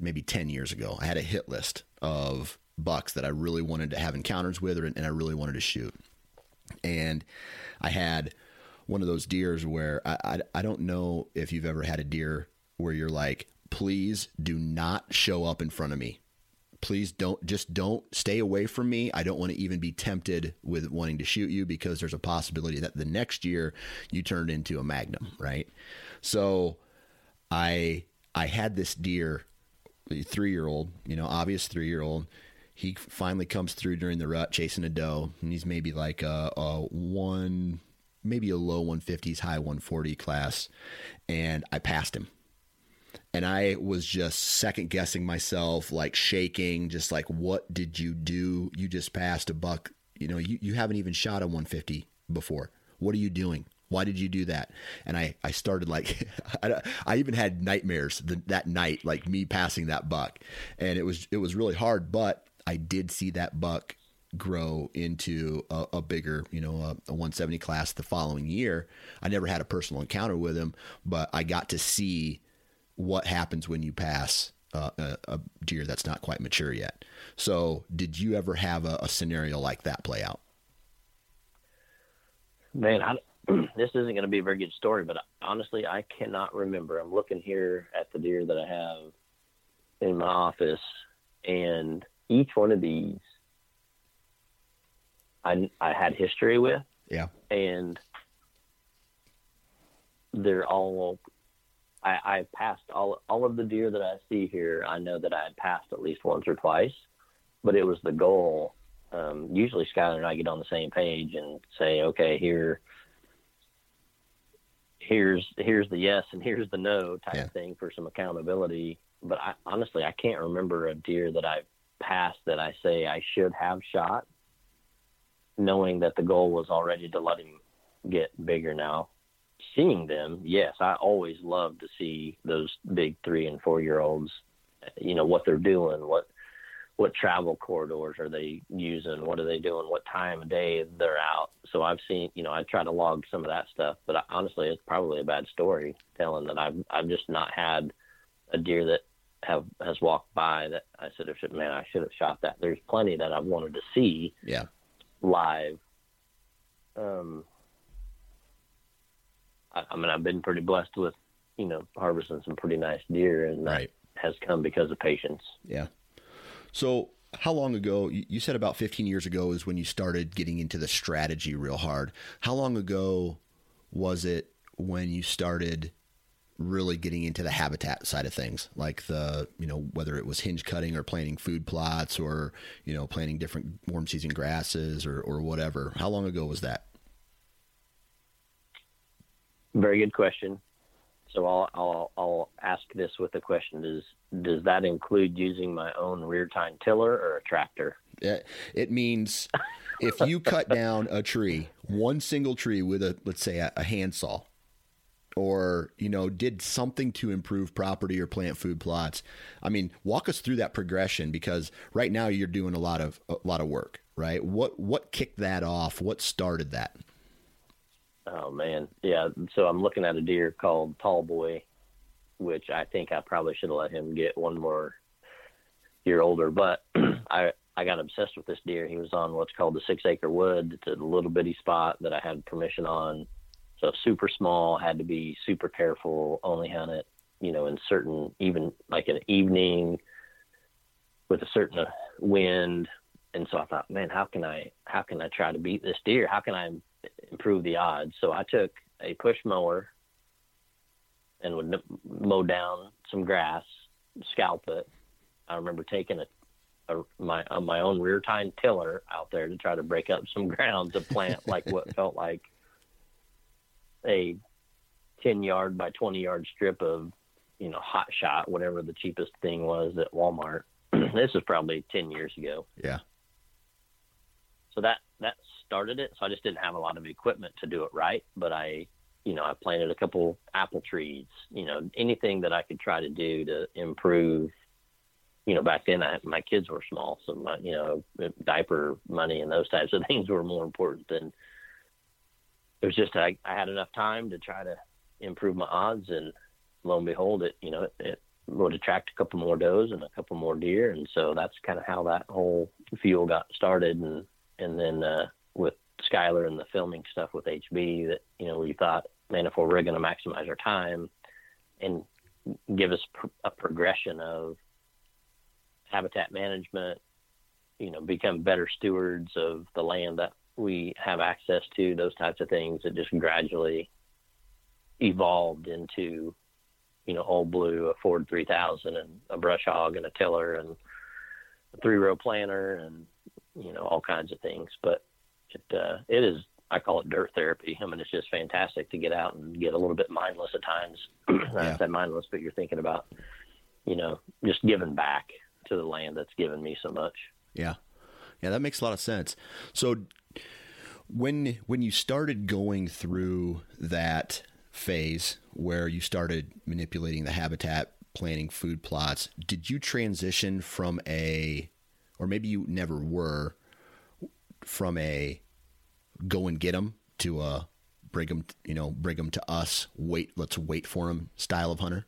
maybe ten years ago. I had a hit list of bucks that I really wanted to have encounters with, and I really wanted to shoot. And I had one of those deers where I, I, I don't know if you've ever had a deer where you're like, please do not show up in front of me please don't just don't stay away from me. I don't want to even be tempted with wanting to shoot you because there's a possibility that the next year you turned into a magnum, right? So I I had this deer, three year old, you know, obvious three year old. He finally comes through during the rut chasing a doe, and he's maybe like a, a one, maybe a low 150s, high 140 class, and I passed him and I was just second guessing myself, like shaking, just like, what did you do? You just passed a buck. You know, you, you haven't even shot a 150 before. What are you doing? Why did you do that? And I, I started like, [LAUGHS] I, I even had nightmares the, that night, like me passing that buck. And it was, it was really hard, but I did see that buck grow into a, a bigger, you know, a, a, 170 class the following year. I never had a personal encounter with him, but I got to see what happens when you pass uh, a, a, deer that's not quite mature yet. So, did you ever have a, a scenario like that play out? Man, I, [CLEARS THROAT] this isn't going to be a very good story, but honestly, I cannot remember. I'm looking here at the deer that I have in my office, and each one of these I, I had history with. Yeah. And they're all I, I passed all all of the deer that I see here. I know that I had passed at least once or twice, but it was the goal. Um, usually, Skyler and I get on the same page and say, "Okay, here, here's here's the yes and here's the no type yeah. thing for some accountability." But I, honestly, I can't remember a deer that I passed that I say I should have shot, knowing that the goal was already to let him get bigger now seeing them, yes, I always love to see those big three and four year olds. You know what they're doing, what what travel corridors are they using, what are they doing, what time of day they're out. So I've seen, you know, I try to log some of that stuff, but I, honestly, it's probably a bad story telling that I've I've just not had a deer that have has walked by that I said, man, I should have shot that. There's plenty that I've wanted to see, yeah, live. Um, I, I mean, I've been pretty blessed with, you know, harvesting some pretty nice deer, and right. that has come because of patience. Yeah. So, how long ago? You said about 15 years ago is when you started getting into the strategy real hard. How long ago was it when you started really getting into the habitat side of things, like the you know whether it was hinge cutting or planting food plots or you know planting different warm season grasses or or whatever? How long ago was that? Very good question. So I'll, I'll, I'll ask this with a question: Does does that include using my own rear tine tiller or a tractor? It means if you cut down a tree, one single tree with a let's say a, a handsaw, or you know did something to improve property or plant food plots. I mean, walk us through that progression because right now you're doing a lot of a lot of work, right? What what kicked that off? What started that? Oh man, yeah. So I'm looking at a deer called Tall Boy, which I think I probably should have let him get one more year older. But [CLEARS THROAT] I I got obsessed with this deer. He was on what's called the Six Acre Wood. It's a little bitty spot that I had permission on. So super small, had to be super careful. Only hunt it, you know, in certain even like an evening with a certain uh, wind. And so I thought, man, how can I how can I try to beat this deer? How can I improve the odds. So I took a push mower and would mow down some grass, scalp it. I remember taking a a, my uh, my own rear tine tiller out there to try to break up some [LAUGHS] ground to plant like what felt like a 10 yard by 20 yard strip of you know hot shot whatever the cheapest thing was at walmart [CLEARS THROAT] this is probably 10 years ago Yeah. so that that started it so i just didn't have a lot of equipment to do it right but i you know i planted a couple apple trees you know anything that i could try to do to improve you know back then I, my kids were small so my you know diaper money and those types of [LAUGHS] things were more important than it was just I, I had enough time to try to improve my odds and lo and behold it you know it, it would attract a couple more does and a couple more deer and so that's kind of how that whole fuel got started and and then uh with Skylar and the filming stuff with HB that you know we thought man if we're going to maximize our time and give us pr- a progression of habitat management you know become better stewards of the land that we have access to those types of things that just gradually evolved into you know old blue a ford 3000 and a brush hog and a tiller and a three row planter and you know all kinds of things. But it uh it is i call it dirt therapy i mean it's just fantastic to get out and get a little bit mindless at times [CLEARS THROAT] Yeah. i said mindless but you're thinking about you know just giving back to the land that's given me so much Yeah. Yeah, that makes a lot of sense. So when when you started going through that phase where you started manipulating the habitat, planting food plots, did you transition from a or maybe you never were from a go and get them to a bring them, you know, bring them to us, wait, let's wait for them style of hunter?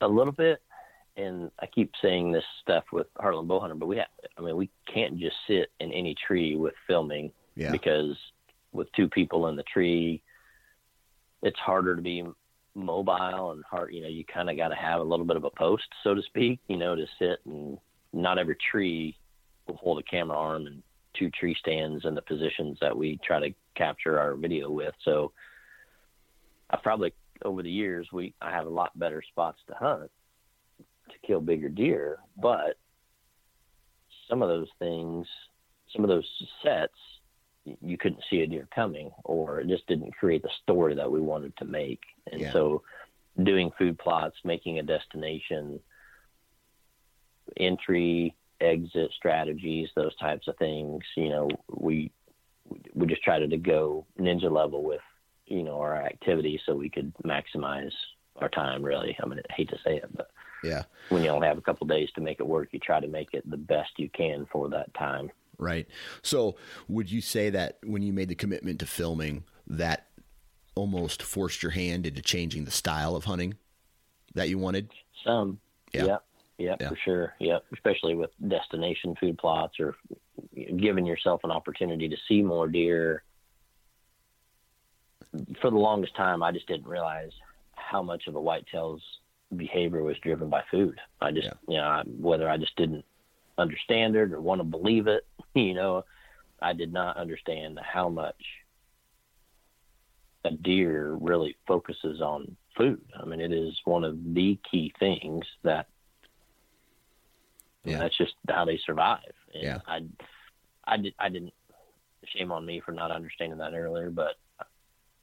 a little bit and I keep saying this stuff with Heartland Bowhunter, but we have, I mean, we can't just sit in any tree with filming Yeah. because with two people in the tree, it's harder to be mobile and hard, you know, you kind of got to have a little bit of a post, so to speak, you know, to sit and not every tree hold a camera arm and two tree stands in the positions that we try to capture our video with. So I probably over the years we I have a lot better spots to hunt to kill bigger deer, but some of those things, some of those sets, you couldn't see a deer coming, or it just didn't create the story that we wanted to make. And Yeah. so, doing food plots, making a destination, entry, exit strategies, those types of things, you know, we we just tried to go ninja level with you know our activity so we could maximize our time really i mean i hate to say it but Yeah. when you only have a couple days to make it work you try to make it the best you can for that time Right. So, would you say that when you made the commitment to filming, that almost forced your hand into changing the style of hunting that you wanted? some Yeah. yep yep Yeah. for sure yep especially with destination food plots or giving yourself an opportunity to see more deer for the longest time i just didn't realize how much of a whitetail's behavior was driven by food i just Yeah. you know I- whether i just didn't understand it or want to believe it [LAUGHS] you know i did not understand how much a deer really focuses on food i mean it is one of the key things that Yeah. that's just how they survive and Yeah. i i did i didn't shame on me for not understanding that earlier but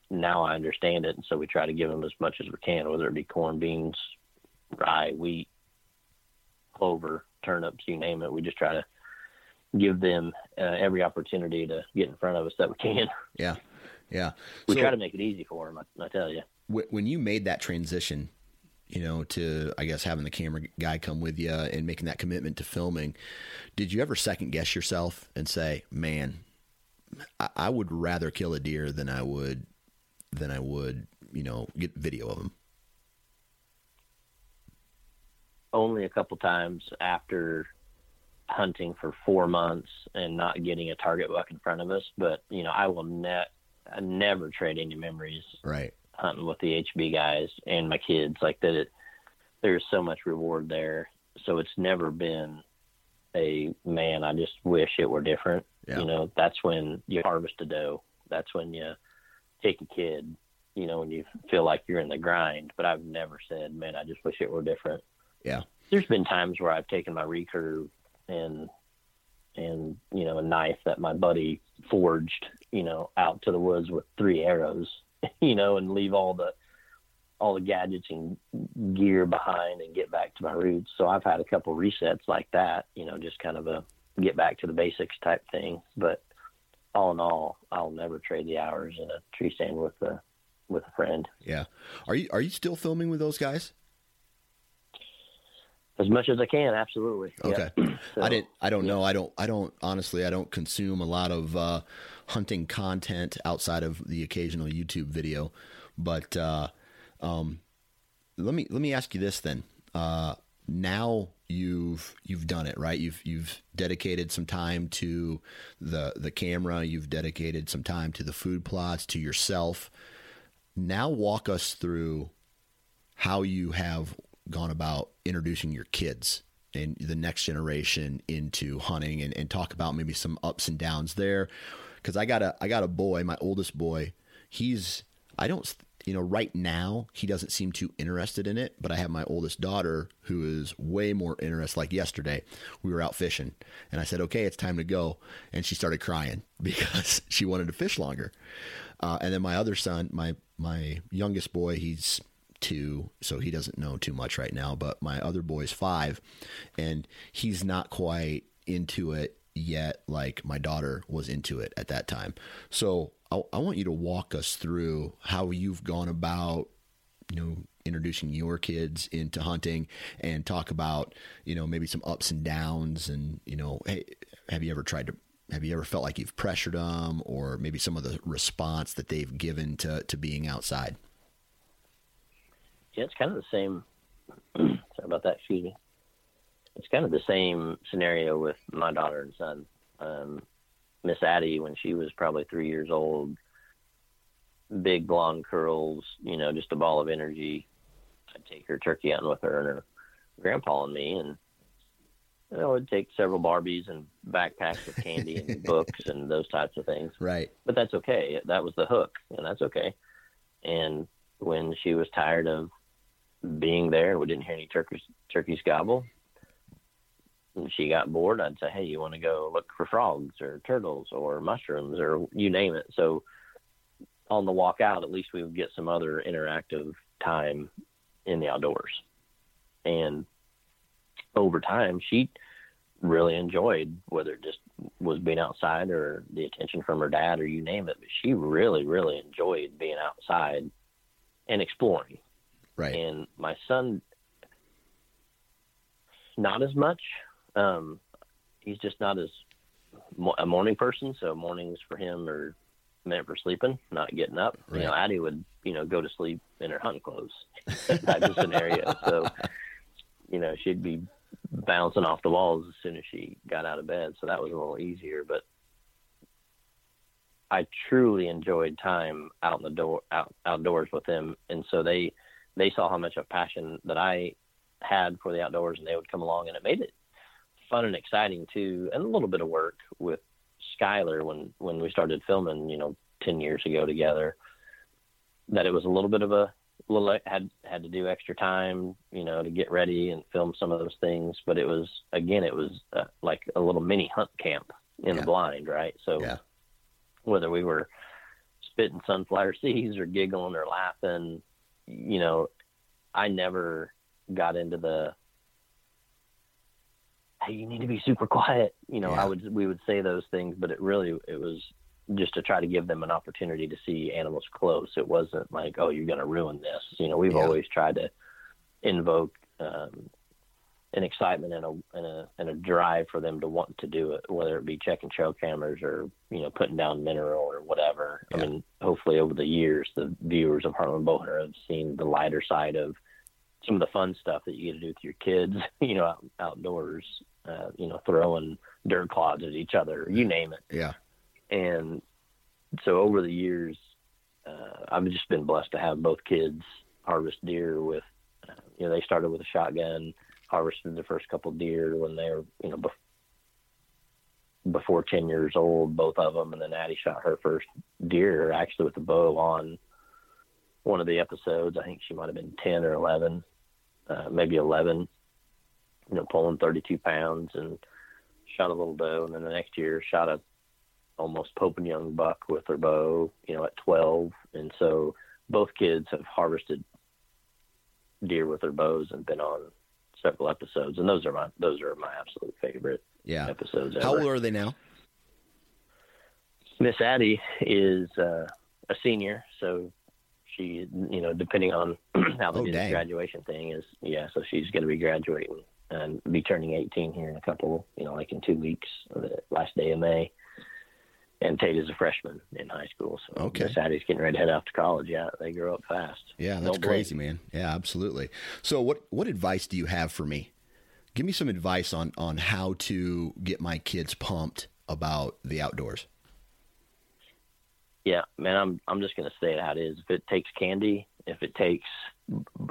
now i understand it and so we try to give them as much as we can whether it be corn beans rye wheat clover turnips you name it we just try to give them uh, every opportunity to get in front of us that we can Yeah. Yeah. we So- try to make it easy for them I, I tell you when you made that transition, you know, to I guess having the camera guy come with you and making that commitment to filming, did you ever second guess yourself and say, "Man, I, I would rather kill a deer than I would than I would, you know, get video of him"? only a couple times after hunting for four months and not getting a target buck in front of us. But you know, I will ne- I never trade any memories Right. Hunting with the HB guys and my kids. Like that, it, there's so much reward there. So it's never been a man. I just wish it were different. Yeah. You know, that's when you harvest a doe. That's when you take a kid. You know, when you feel like you're in the grind. But I've never said, man, I just wish it were different. Yeah. there's been times where I've taken my recurve and and you know a knife that my buddy forged, you know, out to the woods with three arrows, [LAUGHS] you know, and leave all the all the gadgets and gear behind and get back to my roots. So I've had a couple resets like that, you know, just kind of a get back to the basics type thing. But all in all, I'll never trade the hours in a tree stand with a with a friend. Yeah. Are you are you still filming with those guys? As much as I can, absolutely. Okay. [CLEARS THROAT] Yeah. so, I didn't. I don't yeah. know. I don't. I don't. Honestly, I don't consume a lot of uh, hunting content outside of the occasional YouTube video. But uh, um, let me let me ask you this then. Uh, now you've you've done it right. You've you've dedicated some time to the the camera. You've dedicated some time to the food plots to yourself. Now walk us through how you have gone about introducing your kids and the next generation into hunting and, and talk about maybe some ups and downs there because i got a i got a boy my oldest boy he's i don't you know right now he doesn't seem too interested in it but i have my oldest daughter who is way more interested like yesterday we were out fishing and i said okay it's time to go and she started crying [LAUGHS] because she wanted to fish longer uh, and then my other son my my youngest boy he's two, so he doesn't know too much right now. But my other boy's five, and he's not quite into it yet, like my daughter was into it at that time. So I, I want you to walk us through how you've gone about, you know, introducing your kids into hunting and talk about, you know, maybe some ups and downs and, you know, hey, have you ever tried to have you ever felt like you've pressured them or maybe some of the response that they've given to, to being outside? yeah, it's kind of the same. [CLEARS THROAT] sorry about that. Excuse me. It's kind of the same scenario with my daughter and son. Um, Miss Addie, when she was probably three years old, big blonde curls, you know, just a ball of energy. I'd take her turkey hunting with her and her grandpa and me, and you know, would take several Barbies and backpacks with candy and [LAUGHS] books and those types of things. Right. But that's okay. That was the hook, and that's okay. And when she was tired of being there. We didn't hear any turkeys turkeys gobble. She got bored. I'd say, "Hey, you want to go look for frogs or turtles or mushrooms or you name it." So on the walk out, at least we would get some other interactive time in the outdoors. And over time, she really enjoyed whether it just was being outside or the attention from her dad or you name it. But she really, really enjoyed being outside and exploring. Right. And my son, not as much. Um, he's just not as a morning person. So mornings for him are meant for sleeping, not getting up. Right. You know, Addie would, you know, go to sleep in her hunting clothes [LAUGHS] type of scenario. So, you know, she'd be bouncing off the walls as soon as she got out of bed. So that was a little easier. But I truly enjoyed time out in the door, out outdoors with them, and so they they saw how much of passion that I had for the outdoors, and they would come along, and it made it fun and exciting too, and a little bit of work with Skylar when when we started filming, you know, ten years ago together. That it was a little bit of a little had had to do extra time, you know, to get ready and film some of those things. But it was again, it was uh, like a little mini hunt camp in yeah. the blind, right? So yeah. whether we were spitting sunflower [LAUGHS] seeds or giggling or laughing, you know, I never got into the hey, you need to be super quiet. You know, yeah. I would we would say those things, but it really it was just to try to give them an opportunity to see animals close. It wasn't like, oh, you're going to ruin this. You know, we've yeah. always tried to invoke um, an excitement and a, and a and a drive for them to want to do it, whether it be checking trail cameras or you know putting down mineral or whatever. Yeah. I mean, hopefully over the years, the viewers of Heartland Bowhunter have seen the lighter side of some of the fun stuff that you get to do with your kids. [LAUGHS] You know, out, outdoors. Uh, you know, throwing dirt clods at each other, you name it. Yeah. And so over the years, uh, I've just been blessed to have both kids harvest deer with. Uh, you know, they started with a shotgun harvested the first couple deer when they were, you know, bef- before 10 years old, both of them. And then Addie shot her first deer actually with a bow on one of the episodes. I think she might have been 10 or 11, uh, maybe 11. you know, pulling 32 pounds and shot a little doe. And then the next year shot a almost Pope and Young buck with her bow, you know, at 12. And so both kids have harvested deer with their bows and been on several episodes. And those are my, those are my absolute favorite yeah. episodes. How old are they now? Miss Addie is uh, a senior, so she, you know, depending on [CLEARS THROAT] how Oh, the graduation thing is, yeah. So she's going to be graduating and be turning 18 here in a couple, you know, like in two weeks, the last day of May. And Tate is a freshman in high school, so Okay. Addie's getting ready to head off to college. Yeah, they grow up fast. Yeah, that's crazy, man. Yeah, absolutely. So, what what advice do you have for me? Give me some advice on on how to get my kids pumped about the outdoors. Yeah, man, I'm I'm just gonna say it how it is. If it takes candy, if it takes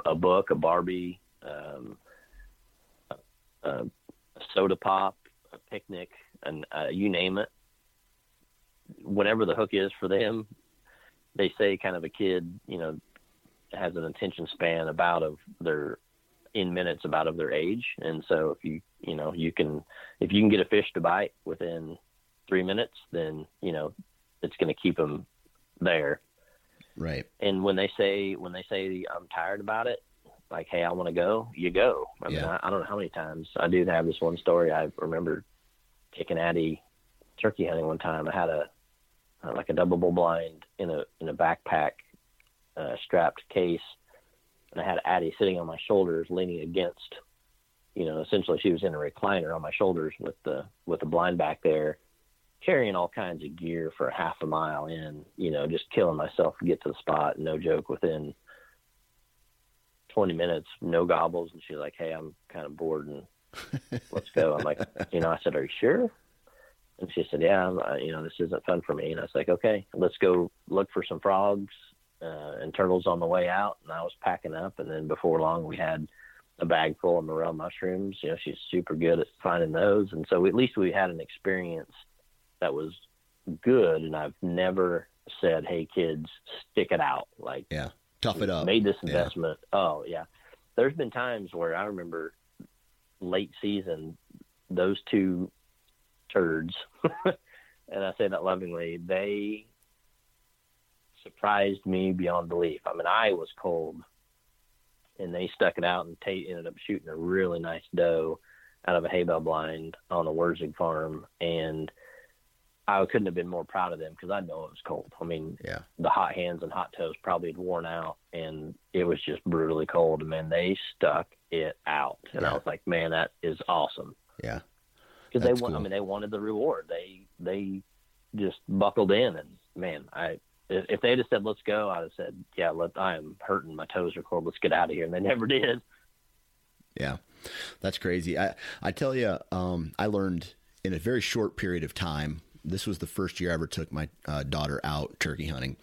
a book, a Barbie, um, a, a soda pop, a picnic, and uh, you name it, whatever the hook is for them, they say kind of a kid, you know, has an attention span about of their in minutes about of their age, and so if you you know you can if you can get a fish to bite within three minutes, then you know it's going to keep them there. Right. And when they say when they say I'm tired about it, like hey I want to go, you go. I mean I, I don't know how many times I do have this one story. I remember taking Addie turkey hunting one time. I had a uh, like a double blind in a in a backpack uh, strapped case, and I had Addie sitting on my shoulders, leaning against. You know, essentially she was in a recliner on my shoulders with the with the blind back there, carrying all kinds of gear for half a mile in, you know, just killing myself to get to the spot. No joke, within 20 minutes, no gobbles. And she's like, Hey, I'm kind of bored and [LAUGHS] let's go. I'm like, you know, I said, Are you sure? And she said, Yeah, I'm, uh, you know, this isn't fun for me. And I was like, Okay, let's go look for some frogs uh, and turtles on the way out. And I was packing up. And then before long, we had a bag full of morel mushrooms. You know, she's super good at finding those. And so at least we had an experience that was good. And I've never said, Hey, kids, stick it out. Like, Yeah. Tough it up. made this Yeah. investment. Oh yeah, there's been times where I remember late season, those two turds, [LAUGHS] and I say that lovingly, they surprised me beyond belief. I mean, I was cold, and they stuck it out, and Tate ended up shooting a really nice doe out of a hay bale blind on a Wurzig farm, and I couldn't have been more proud of them because I know it was cold. I mean, Yeah. the hot hands and hot toes probably had worn out and it was just brutally cold and man they stuck it out and Yeah. i was like man that is awesome Yeah. because they want i mean they wanted the reward they they just buckled in and man i if if they'd have said let's go i'd have said yeah let i am hurting my toes are cold let's get out of here and they [LAUGHS] never did Yeah, that's crazy. I I tell you, um, I learned in a very short period of time. This was the first year I ever took my uh, daughter out turkey hunting,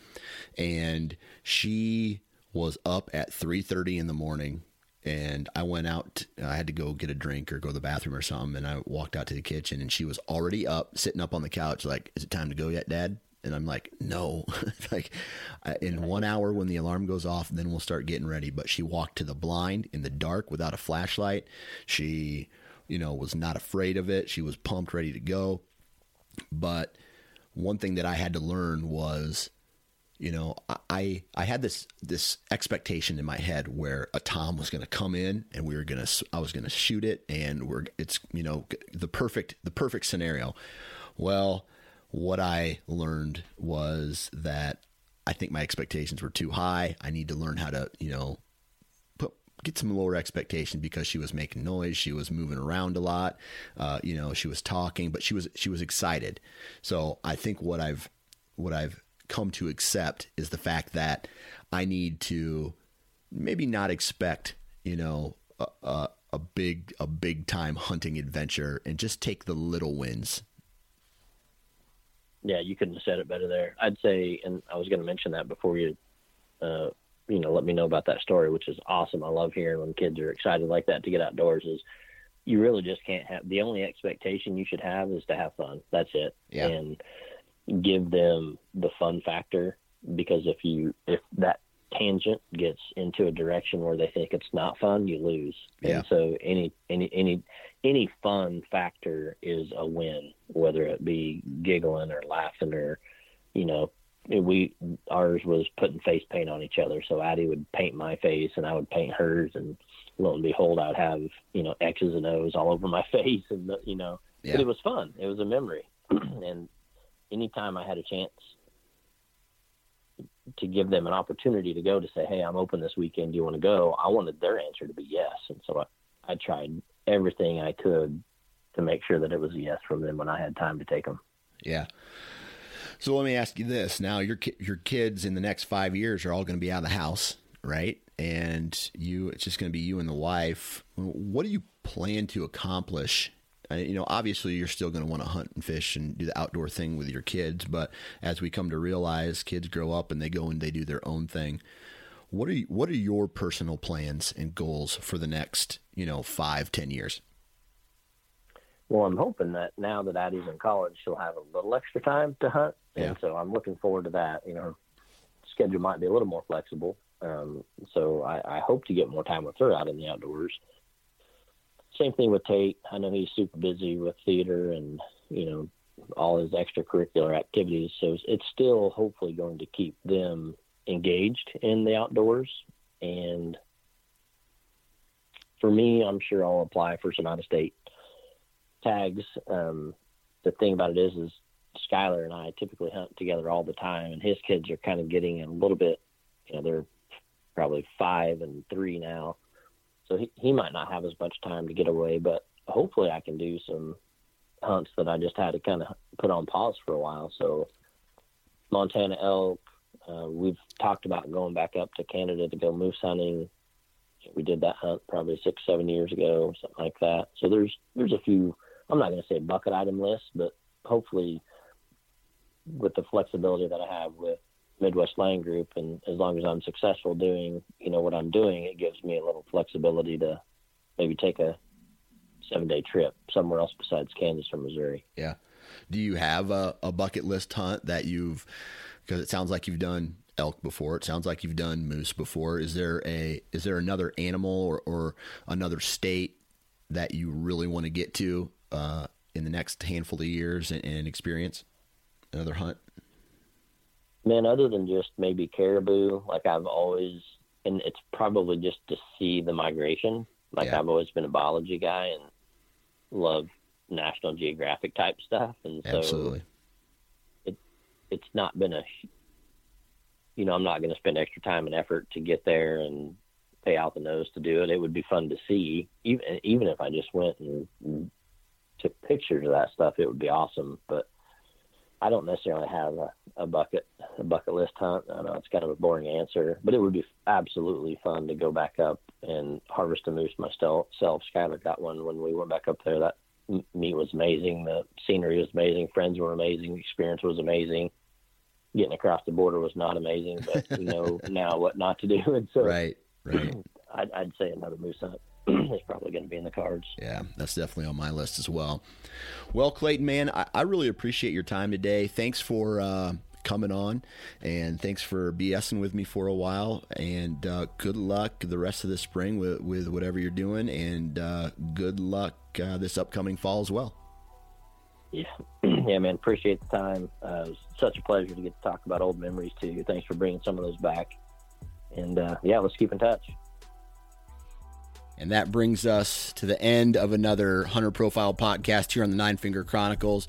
and she was up at three thirty in the morning. And I went out. I had to go get a drink or go to the bathroom or something. And I walked out to the kitchen, and she was already up, sitting up on the couch, like, "Is it time to go yet, Dad?" And I'm like, "No." [LAUGHS] like, in one hour when the alarm goes off, then we'll start getting ready. But she walked to the blind in the dark without a flashlight. She, you know, was not afraid of it. She was pumped, ready to go. But one thing that I had to learn was, you know, I- I had this this expectation in my head where a tom was going to come in and we were going to I was going to shoot it and we're it's you know the perfect the perfect scenario. Well, what I learned was that I think my expectations were too high. I need to learn how to, you know, get some lower expectation because she was making noise, she was moving around a lot, uh, you know, she was talking, but she was she was excited. So I think what I've what I've come to accept is the fact that I need to maybe not expect, you know, a, a, a big a big time hunting adventure and just take the little wins. yeah you couldn't have said it better there i'd say and i was going to mention that before you uh you know let me know about that story which is awesome i love hearing when kids are excited like that to get outdoors is you really just can't have the only expectation you should have is to have fun that's it Yeah. and give them the fun factor because if you if that tangent gets into a direction where they think it's not fun, you lose. Yeah. And so any any any any fun factor is a win, whether it be giggling or laughing or you know we ours was putting face paint on each other. So Addie would paint my face and I would paint hers, and lo and behold, I'd have you know X's and O's all over my [LAUGHS] face, and you know, Yeah. but it was fun. It was a memory, [CLEARS THROAT] and anytime I had a chance to give them an opportunity to go to say, "Hey, I'm open this weekend. Do you want to go?" I wanted their answer to be yes, and so I, I tried everything I could to make sure that it was a yes from them when I had time to take them. Yeah. So let me ask you this: Now, your your kids in the next five years are all going to be out of the house, right? And you, it's just going to be you and the wife. What do you plan to accomplish? You know, obviously, you're still going to want to hunt and fish and do the outdoor thing with your kids. But as we come to realize, kids grow up and they go and they do their own thing. What are you, what are your personal plans and goals for the next, you know, five, ten years? Well, I'm hoping that now that Addie's in college, she'll have a little extra time to hunt, Yeah. and so I'm looking forward to that. You know, her schedule might be a little more flexible, um, so I, I hope to get more time with her out in the outdoors. Same thing with Tate. I know he's super busy with theater and you know all his extracurricular activities, so it's still hopefully going to keep them engaged in the outdoors. And for me, I'm sure I'll apply for some out of state tags. Um, the thing about it is, is Skylar and I typically hunt together all the time, and his kids are kind of getting a little bit, you know, they're probably five and three now, so he he might not have as much time to get away, but hopefully I can do some hunts that I just had to kind of put on pause for a while. So Montana elk, uh, we've talked about going back up to Canada to go moose hunting. We did that hunt probably six, seven years ago, something like that. So there's there's a few. I'm not going to say bucket item list, but hopefully, with the flexibility that I have with Midwest Land Group, and as long as I'm successful doing, you know, what I'm doing, it gives me a little flexibility to maybe take a seven day trip somewhere else besides Kansas or Missouri. Yeah. Do you have a, a bucket list hunt that you've, because it sounds like you've done elk before. It sounds like you've done moose before. Is there a, is there another animal or, or another state that you really want to get to uh, in the next handful of years and, and experience another hunt? Man, other than just maybe caribou, like I've always, and it's probably just to see the migration. Like Yeah. I've always been a biology guy and love National Geographic type stuff, and so Absolutely. it's not been a, you know, I'm not going to spend extra time and effort to get there and pay out the nose to do it. It would be fun to see, even even if I just went and took pictures of that stuff, it would be awesome. But I don't necessarily have a, a bucket a bucket list hunt. I know it's kind of a boring answer, but it would be absolutely fun to go back up and harvest a moose myself. Skylar got one when we went back up there. That meat was amazing. The scenery was amazing. Friends were amazing. The experience was amazing. Getting across the border was not amazing, but you know [LAUGHS] now what not to do. And so Right. Right. [CLEARS THROAT] I'd, I'd say another moose hunt [CLEARS THROAT] is probably going to be in the cards. Yeah, that's definitely on my list as well. Well, Clayton, man, I, I really appreciate your time today. Thanks for uh, coming on, and thanks for BSing with me for a while. And uh, good luck the rest of the spring with, with whatever you're doing, and uh, good luck uh, this upcoming fall as well. Yeah, [CLEARS THROAT] yeah, man. Appreciate the time. Uh, it was such a pleasure to get to talk about old memories to you. Thanks for bringing some of those back. And uh, yeah, let's keep in touch. And that brings us to the end of another Hunter Profile podcast here on the Nine Finger Chronicles.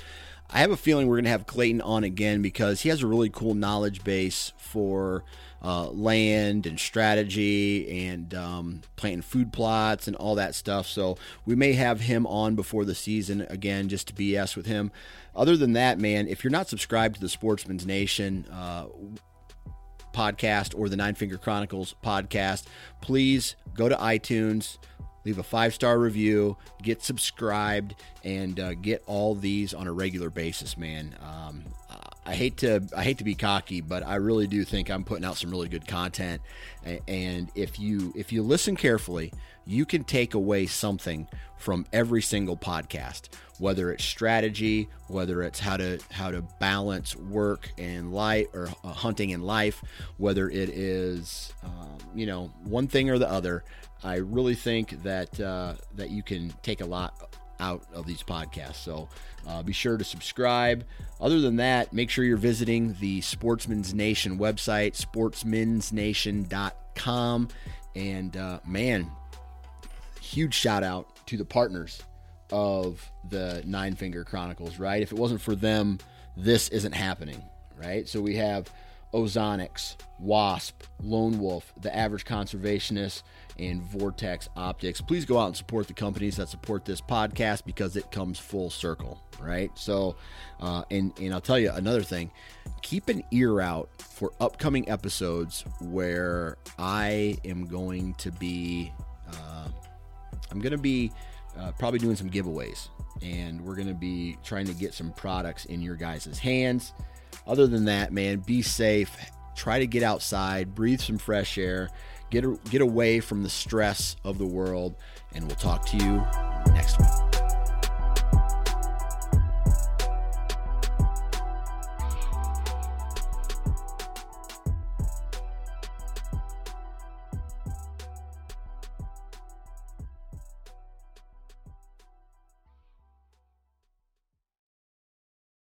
I have a feeling we're going to have Clayton on again because he has a really cool knowledge base for uh, land and strategy and um, planting food plots and all that stuff. So we may have him on before the season again just to BS with him. Other than that, man, if you're not subscribed to the Sportsman's Nation, uh, podcast or the Nine Finger Chronicles podcast, please go to iTunes, leave a five star review, get subscribed, and uh, get all these on a regular basis, man. Um, I hate to I hate to be cocky, but I really do think I'm putting out some really good content. And if you if you listen carefully, you can take away something from every single podcast, whether it's strategy, whether it's how to how to balance work and life or uh, hunting and life, whether it is um, you know one thing or the other. I really think that uh, that you can take a lot out of these podcasts. So uh, be sure to subscribe. Other than that, make sure you're visiting the Sportsman's Nation website, sportsmansnation.com. And uh, man, huge shout out to the partners of the Nine Finger Chronicles, right? If it wasn't for them, this isn't happening, right? So we have Ozonics, Wasp, Lone Wolf, The Average Conservationist, and Vortex Optics. Please go out and support the companies that support this podcast because it comes full circle, right? So, uh, and and I'll tell you another thing: keep an ear out for upcoming episodes where I am going to be, uh, I'm going to be uh, probably doing some giveaways, and we're going to be trying to get some products in your guys' hands. Other than that, man, be safe. Try to get outside, breathe some fresh air, get get away from the stress of the world, and we'll talk to you next week.